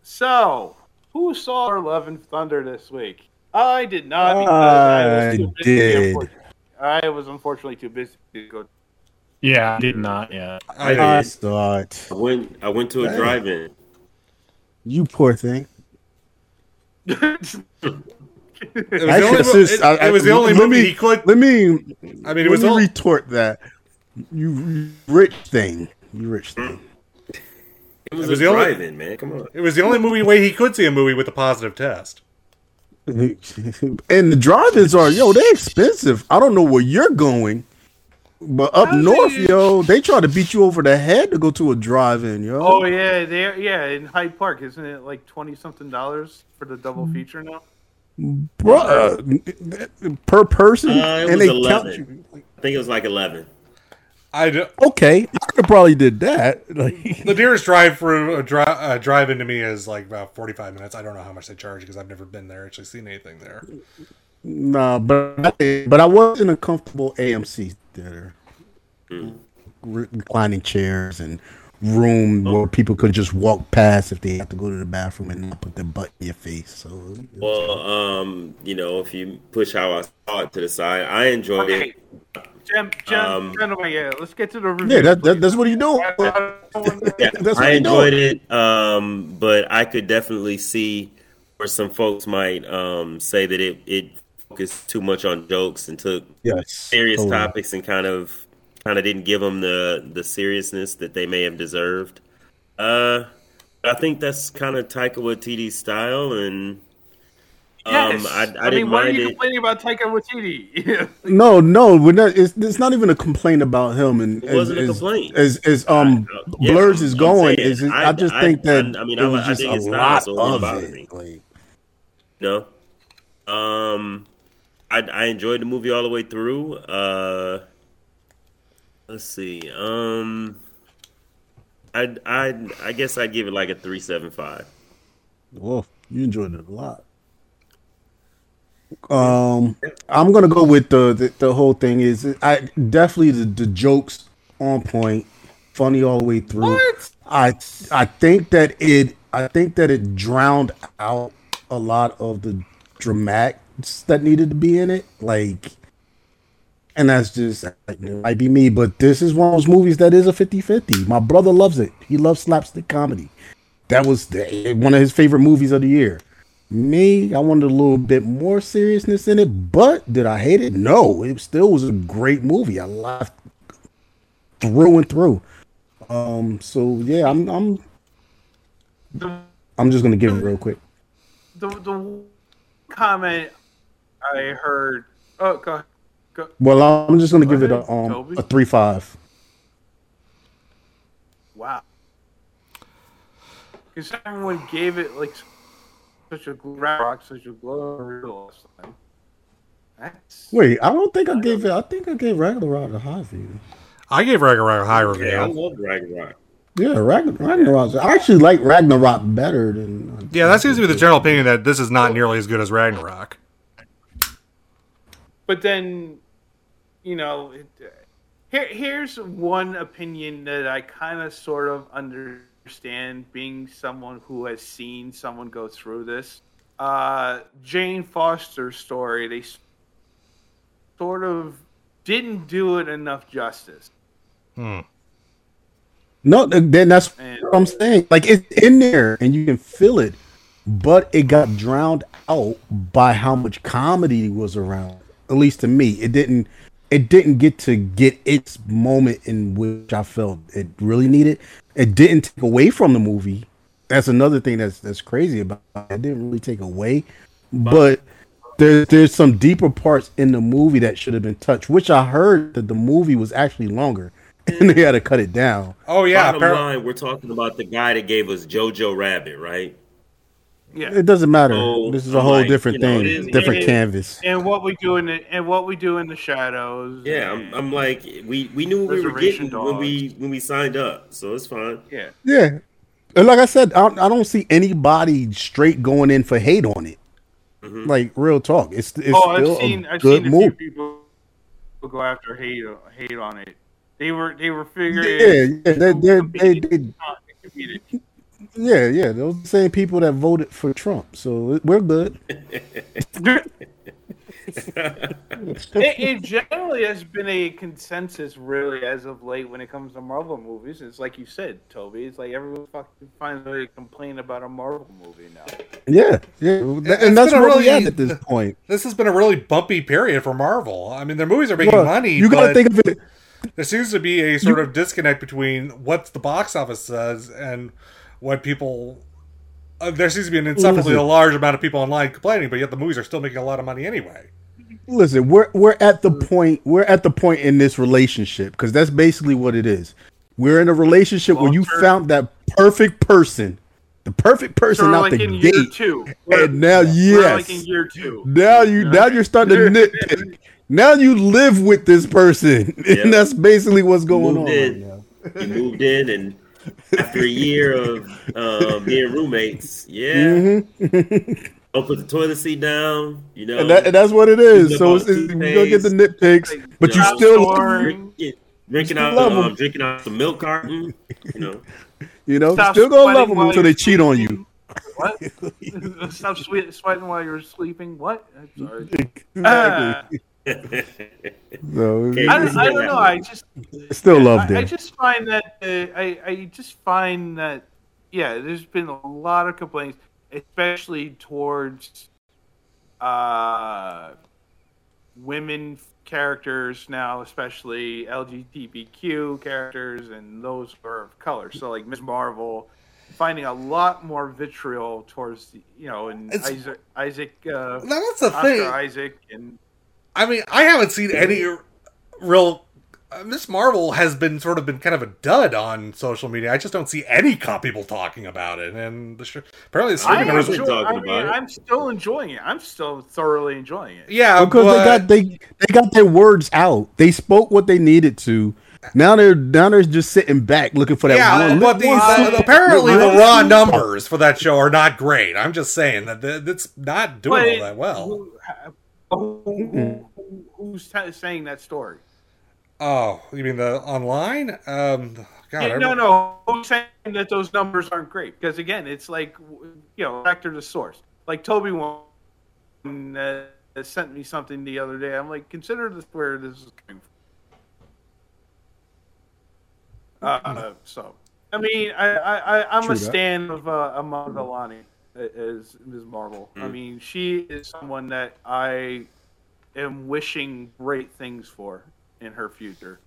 So, who saw our Love and Thunder this week? I did not. Because I, was I too busy, did. unfortunately. I was unfortunately too busy to go. Yeah, I did not yet. I thought I went. I went to a drive-in. you poor thing. It was I the only, assist- it, I- it was the only let movie me- he could. Let me. I mean, it let was me all- retort that. You rich thing. You rich thing. It was, It was a the only- drive-in, man. Come on. It was the only movie way he could see a movie with a positive test. and the drive-ins are yo, they're expensive. I don't know where you're going, but up north, yo, they try to beat you over the head to go to a drive-in, yo. Oh yeah, there. Yeah, in Hyde Park, isn't it like twenty something dollars for the double mm-hmm. feature now? Bruh, per person, Uh, it and was they count you. eleven. I think it was like eleven. I do, Okay, I could have probably did that. Like, the nearest drive through a dri- uh, drive into me is like about forty five minutes. I don't know how much they charge because I've never been there, actually seen anything there. nah, but I, but I was in a comfortable AMC theater, Re- reclining chairs and room where people could just walk past if they have to go to the bathroom and not put their butt in your face. So Well, um, you know, if you push how I saw it to the side, I enjoyed Okay, it. Gem, Gem, Um, gentlemen, yeah, let's get to the review. yeah, that, that that's what you doing. Yeah, That's what I enjoyed doing. it, um, but I could definitely see where some folks might um, say that it, it focused too much on jokes and took Yes, serious totally. topics and kind of kind of didn't give them the the seriousness that they may have deserved. Uh, I think that's kind of Taika Waititi's style, and Yes. Um, I, I, I, didn't mean, why are mind you it. complaining about Taika Waititi? No, no, we're not. It's, it's not even a complaint about him. And It as, wasn't a complaint. as, as um yeah, Blurs is I'm going. saying, Is it, I- I, just I- think that I- I mean, it I- was I just think a it's not, lot so of it. me. Like, No. Um, I I enjoyed the movie all the way through. Uh, let's see. Um, I I I guess I'd give it like a three seven five. well, you enjoyed it a lot. Um, I'm gonna go with the the, the whole thing is I definitely the, the jokes on point, funny all the way through. What? I I think that it I think that it drowned out a lot of the dramatics that needed to be in it. Like, and that's just it might be me, but this is one of those movies that is a 50-50. My brother loves it. He loves slapstick comedy. That was the, one of his favorite movies of the year. Me, I wanted a little bit more seriousness in it, but did I hate it? No, it still was a great movie. I laughed through and through. Um, so yeah, I'm I'm the, I'm just gonna give it real quick. the the comment I heard. Oh, go ahead. Go. Well, I'm just gonna give it a um a three five. Wow. Because everyone gave it like such a gl- rock, such a glory last time. That's Wait, I don't think I gave it. I think I gave Ragnarok a high view. I gave Ragnarok a high review. Yeah, I love Ragnarok. Yeah, Ragn- Ragnarok. I actually like Ragnarok better than. Yeah, that seems to be the general opinion that this is not nearly as good as Ragnarok. But then, you know, it, uh, here here's one opinion that I kind of sort of understand, being someone who has seen someone go through this. Uh, Jane Foster's story, they sort of didn't do it enough justice. Hmm. No, then that's And- what I'm saying. Like it's in there and you can feel it, but it got drowned out by how much comedy was around. At least to me, it didn't. It didn't get to get its moment in which I felt it really needed. It didn't take away from the movie. That's another thing that's that's crazy about it. It didn't really take away, but there, there's some deeper parts in the movie that should have been touched. Which I heard that the movie was actually longer, and they had to cut it down. Oh yeah, Bottom appar- line, we're talking about the guy that gave us Jojo Rabbit, right? Yeah. It doesn't matter. So, this is a I'm whole like, different you know, thing, it is- different it- canvas. And what we do in the and what we do in the shadows. Yeah, I'm, I'm like, we, we knew what we were Reservation getting when we when we signed up, so it's fine. Yeah. Yeah, and like I said, I don't, I don't see anybody straight going in for hate on it. Mm-hmm. Like real talk, it's it's oh, I've still seen a I've good seen a few people go after hate hate on it. They were they were figuring. Yeah, yeah, they, they, they, they, not to compete it. Yeah, yeah. Those are the same people that voted for Trump, so we're good. it, it generally has been a consensus, really, as of late when it comes to Marvel movies. It's like you said, Toby. It's like everyone fucking finds a way to complain about a Marvel movie now. Yeah, yeah, It's and that's where we really- at at this point. This has been a really bumpy period for Marvel. I mean, their movies are making Well, money. You got to think of it. There seems to be a sort of disconnect between what the box office says and what people. Uh, there seems to be an insufferably Listen. large amount of people online complaining, but yet the movies are still making a lot of money anyway. Listen, we're we're at the point we're at the point in this relationship because that's basically what it is. We're in a relationship where you found that perfect person, the perfect person Sort of out like the in year gate, two. We're- and now we're yes, like in year two. now you now you're starting to nitpick. Now you live with this person, Yep. and that's basically what's going moved on. right now. You moved in, and after a year of uh, being roommates, yeah, Mhm. don't put the toilet seat down. You know, and, that, and that's what it is. So up it's, all it's, you don't get the nitpicks, but you know, still, Boring. drink- drinking You out love the, um, 'em. drinking out the milk carton. You know, you know, Stop still gonna love them until they cheat on you. What? Stop sweat, sweating while you're sleeping. What? I'm sorry. Exactly. So, Okay. I, don't- I don't know. I just still love I, I just find that uh, I I just find that yeah, there's been a lot of complaints, especially towards uh, women characters now, especially LGBTQ characters and those who are of color. So like Ms. Marvel finding a lot more vitriol towards the, you know and It's- Isaac Isaac uh, that's the Oscar thing. Isaac and I mean, I haven't seen any real. Uh, Miss Marvel has been sort of been kind of a dud on social media. I just don't see any cop people talking about it, and the sh- apparently the I streaming numbers. enjoy, I mean, I'm still enjoying it. I'm still thoroughly enjoying it. Yeah, because but- they got they they got their words out. They spoke what they needed to. Now they're now they're just sitting back looking for that yeah, one. but the, one uh, super- apparently the raw super- numbers for that show are not great. I'm just saying that th- it's not doing But all that well. Who, who, who's t- saying that story? Oh, you mean the online? Um, God, Yeah, I no, no. Who's saying that those numbers aren't great? Because again, it's like you know, factor the source. Like Toby one uh, sent me something the other day. I'm like, consider this where this is coming from. Uh, so, I mean, I, I, I I'm True a that. stan of uh, Iman as Ms. Marvel. I Mm. mean, she is someone that I am wishing great things for in her future.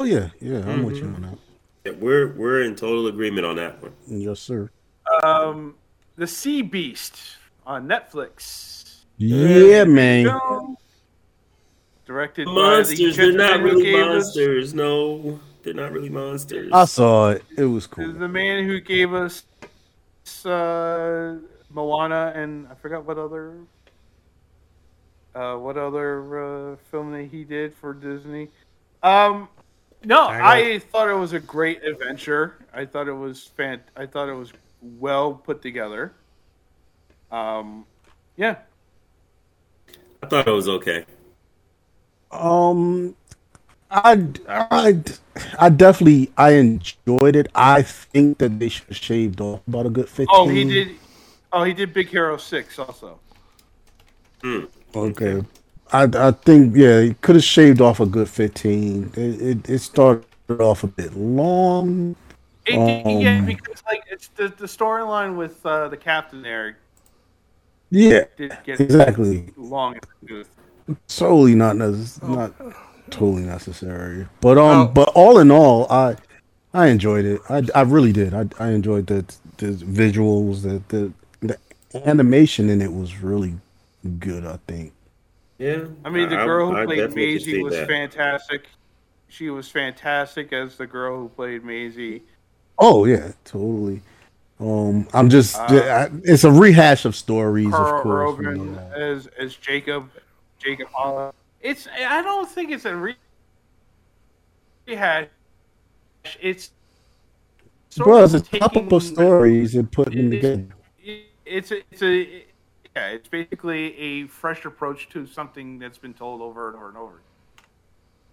Oh yeah, yeah, I'm with you on that. Yeah, we're we're in total agreement on that one. Yes, sir. Um, the Sea Beast on Netflix. Yeah, man. Show, Directed Monsters, by they're not really gave us- monsters. No, they're not really monsters. I saw it. It was cool. The man who gave us uh, Moana and I forgot what other uh, what other uh, film that he did for Disney. Um, no, I thought it was a great adventure. I thought it was fan. I thought it was well put together. Um, yeah. I thought it was okay. Um, I, I, I definitely I enjoyed it. I think that they should have shaved off about a good fifteen. Oh, he did. Oh, he did Big Hero Six also. Okay, I I think yeah, he could have shaved off a good fifteen. It, it it started off a bit long. It, yeah, Um, because like it's the the storyline with uh, the captain there Yeah, get exactly. long. and Totally not necess- not totally necessary. But Oh. um, but all in all, I I enjoyed it. I, I really did. I I enjoyed the the visuals, the the the animation in it was really good. I think. Yeah. I mean, the I- girl who played definitely Maisie was that. fantastic. She was fantastic as the girl who played Maisie. Oh yeah, totally. Um, I'm just Uh, I- it's a rehash of stories, of Karl course. you know. as as Jacob, Jacob Holland. It's I don't think it's a re- rehash. It's sort Bro, of it's a couple taking- of stories and putting them it- together. It's a, it's a yeah. It's basically a fresh approach to something that's been told over and over and over.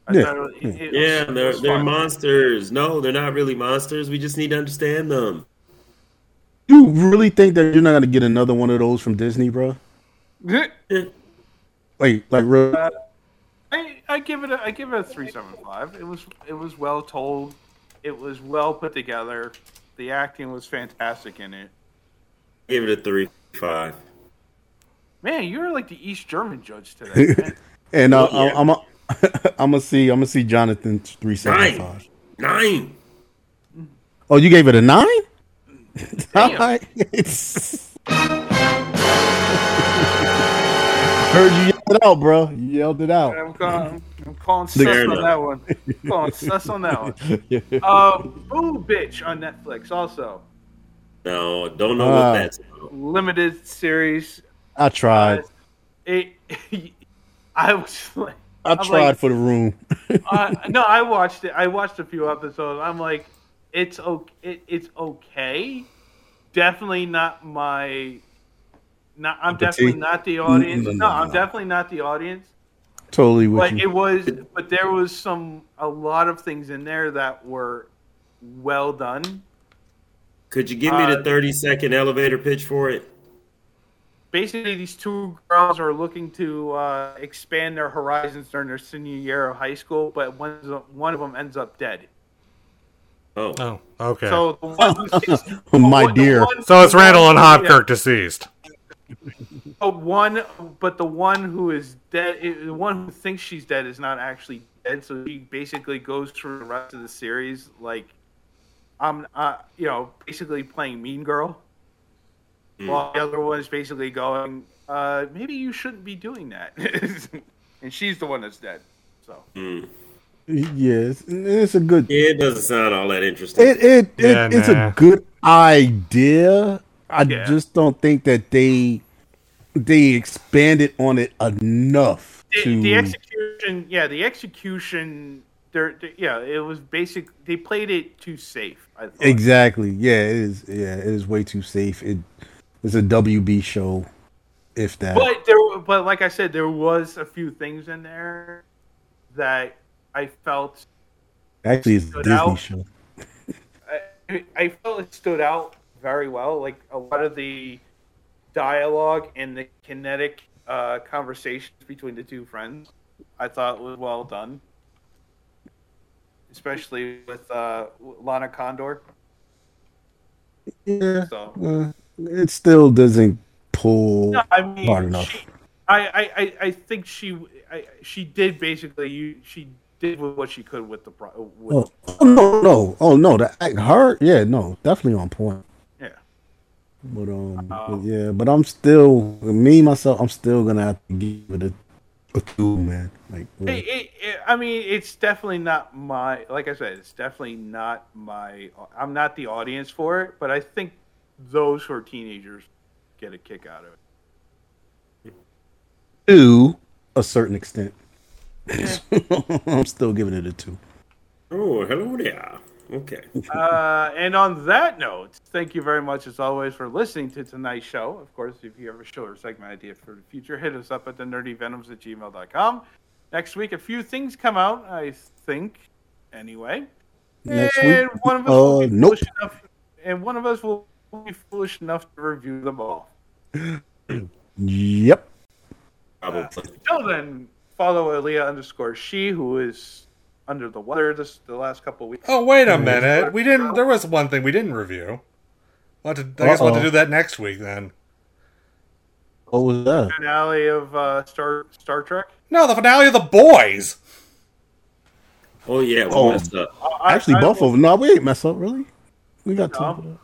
I Yeah, it- it- it Yeah, was- it they're was they're monsters. No, they're not really monsters. We just need to understand them. You really think that you're not gonna get another one of those from Disney, bro? Like, like real? Uh, I, I give it a I give it a three seven five. It was it was well told. It was well put together. The acting was fantastic in it. Give it a three five. Man, you're like the East German judge today. Man. and uh, Well, yeah. I'm a, I'm gonna see I'm gonna see Jonathan three seventy five. Nine. Oh, you gave it a nine? Damn. Heard you yelled it out, bro. You yelled it out. I'm calling, I'm calling The- sus on enough. that one. I'm calling sus on that one. Uh, Boo Bitch on Netflix also. No, don't know Ah. what that's. Limited series. I tried. It, I was like, I I'm tried like, for the room. uh, no, I watched it. I watched a few episodes. I'm like, it's okay. It, it's okay. Definitely not my. Not, I'm Cup of tea? definitely not the audience. Mm, No, no, no, I'm definitely not the audience. Totally with Like you. it was, but there was some a lot of things in there that were well done. Could you give me the Uh, thirty second elevator pitch for it? Basically, these two girls are looking to uh, expand their horizons during their senior year of high school, but one one of them ends up dead. Oh, Oh, okay. So the one who thinks- My the dear. one- so it's Randall and yeah. Hopkirk deceased. But one, but the one who is dead, the one who thinks she's dead is not actually dead. So she basically goes through the rest of the series like I'm, uh, you know, basically playing Mean Girl, while the other one is basically going, uh, maybe you shouldn't be doing that, and she's the one that's dead. So Mm. Yes, it's a good. It doesn't sound all that interesting. It it, it Yeah, it's nah. a good idea. I Yeah. just don't think that they they expanded on it enough the, to the execution, yeah, the execution. There, yeah, it was basic. They played it too safe. I exactly. Yeah, it is. Yeah, it is way too safe. It it's a WB show, if that. But there, but like I said, there was a few things in there that I felt Actually, it's a Disney out. show. I, I felt it stood out very well. Like a lot of the dialogue and the kinetic uh, conversations between the two friends, I thought was well done. Especially with uh, Lana Condor. Yeah, So uh, it still doesn't pull No, I mean, hard enough. she- I, I, I, think she I, she did basically you she did what she could with the. With, Oh, oh, no, no, oh no, that her, yeah, no, definitely on point. Yeah. But um, but Um, yeah, but I'm still me myself. I'm still gonna have to give it a, a two, man. Like, It, it, it, I mean, it's definitely not my. Like I said, it's definitely not my. I'm not the audience for it, but I think those who are teenagers get a kick out of it. to a certain extent. I'm still giving it a two. Oh, hello there. Okay. Uh, and on that note, thank you very much as always for listening to tonight's show. Of course, if you have a show or segment idea for the future, hit us up at the nerdyvenoms at gmail.com. Next week, a few things come out, I think, anyway. Next and week? one of us will Uh, be nope. foolish enough, and one of us will be foolish enough to review them all. Yep. Probably. Until then, follow Aaliyah underscore she, who is under the weather this the last couple weeks. Oh wait a minute. We didn't. There was one thing we didn't review. What to, I guess we'll have to do that next week then. What was that? finale of uh, Star Star Trek. No, the finale of the boys. Oh yeah, we Oh. messed up. I- Actually, I both will- of them. No, we ain't mess up really. We got time for that.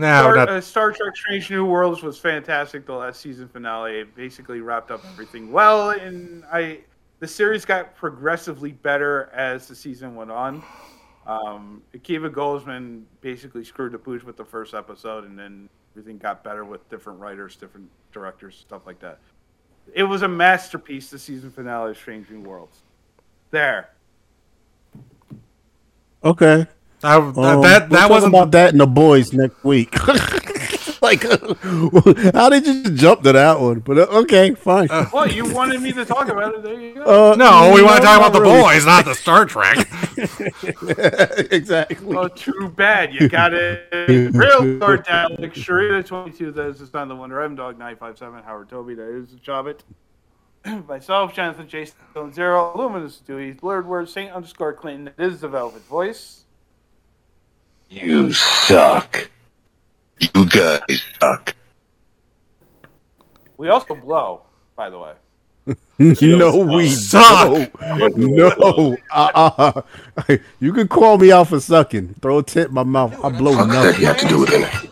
No, Star, not, uh, Star Trek: Strange New Worlds was fantastic. The last season finale basically wrapped up everything well, and I the series got progressively better as the season went on. Um, Akiva Goldsman basically screwed the pooch with the first episode, and then everything got better with different writers, different directors, stuff like that. It was a masterpiece. The season finale of Strange New Worlds. There. Okay. I, Um, that we'll that talk wasn't. about that in the boys next week. like, how did you jump to that one? But uh, okay, fine. Well, you wanted me to talk about it. There you go. Uh, no, we want to talk not about the really. boys, not the Star Trek. exactly. Oh, too bad. You got it real hard down. Like Sharita 22, that is the son of the Wonder, M Dog 957, Howard Toby, that is the Jobbit. Myself, Jonathan Jason Stone Zero, Luminous Dewey, Blurred Word, Saint underscore Clinton, it is the Velvet Voice. You suck. You guys suck. We also blow, by the way. no, we Suck. No, uh, uh You can call me out for sucking. Throw a tit in my mouth. I blow Fuck that nothing. you have to do with it.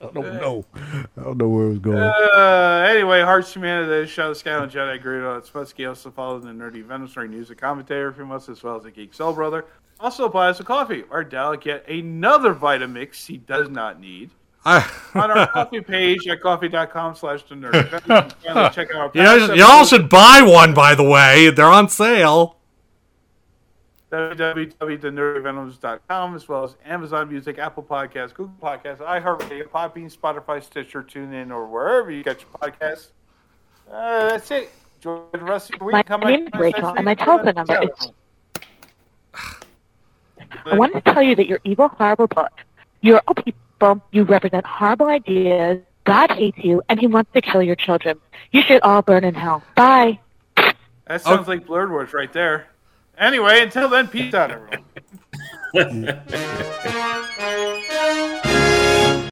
I don't know. I don't know where it was going. Uh, anyway, Hearts Humanity, Shadow Scout, and Jedi Greedo. It's Muskie also follow the Nerdy Venom story news and commentary from us, as well as the Geek Soul Brother. Also, buy us a coffee. Our Dalek get another Vitamix he does not need. I, on our coffee page at coffee.com slash the nerd. Check out our You, you all should buy one, by the way. They're on sale. www.thenerdvenoms.com as well as Amazon Music, Apple Podcasts, Google Podcasts, iHeartRadio, Podbean, Spotify, Stitcher, TuneIn, or wherever you get your podcasts. Uh, that's it. Enjoy the rest of your week. My Come name is Rachel, and my telephone number is. I wanted to tell you that you're evil, horrible book. You're all people. You represent horrible ideas. God hates you, and He wants to kill your children. You should all burn in hell. Bye. That sounds like Blurred Words right there. Anyway, until then, peace out, everyone.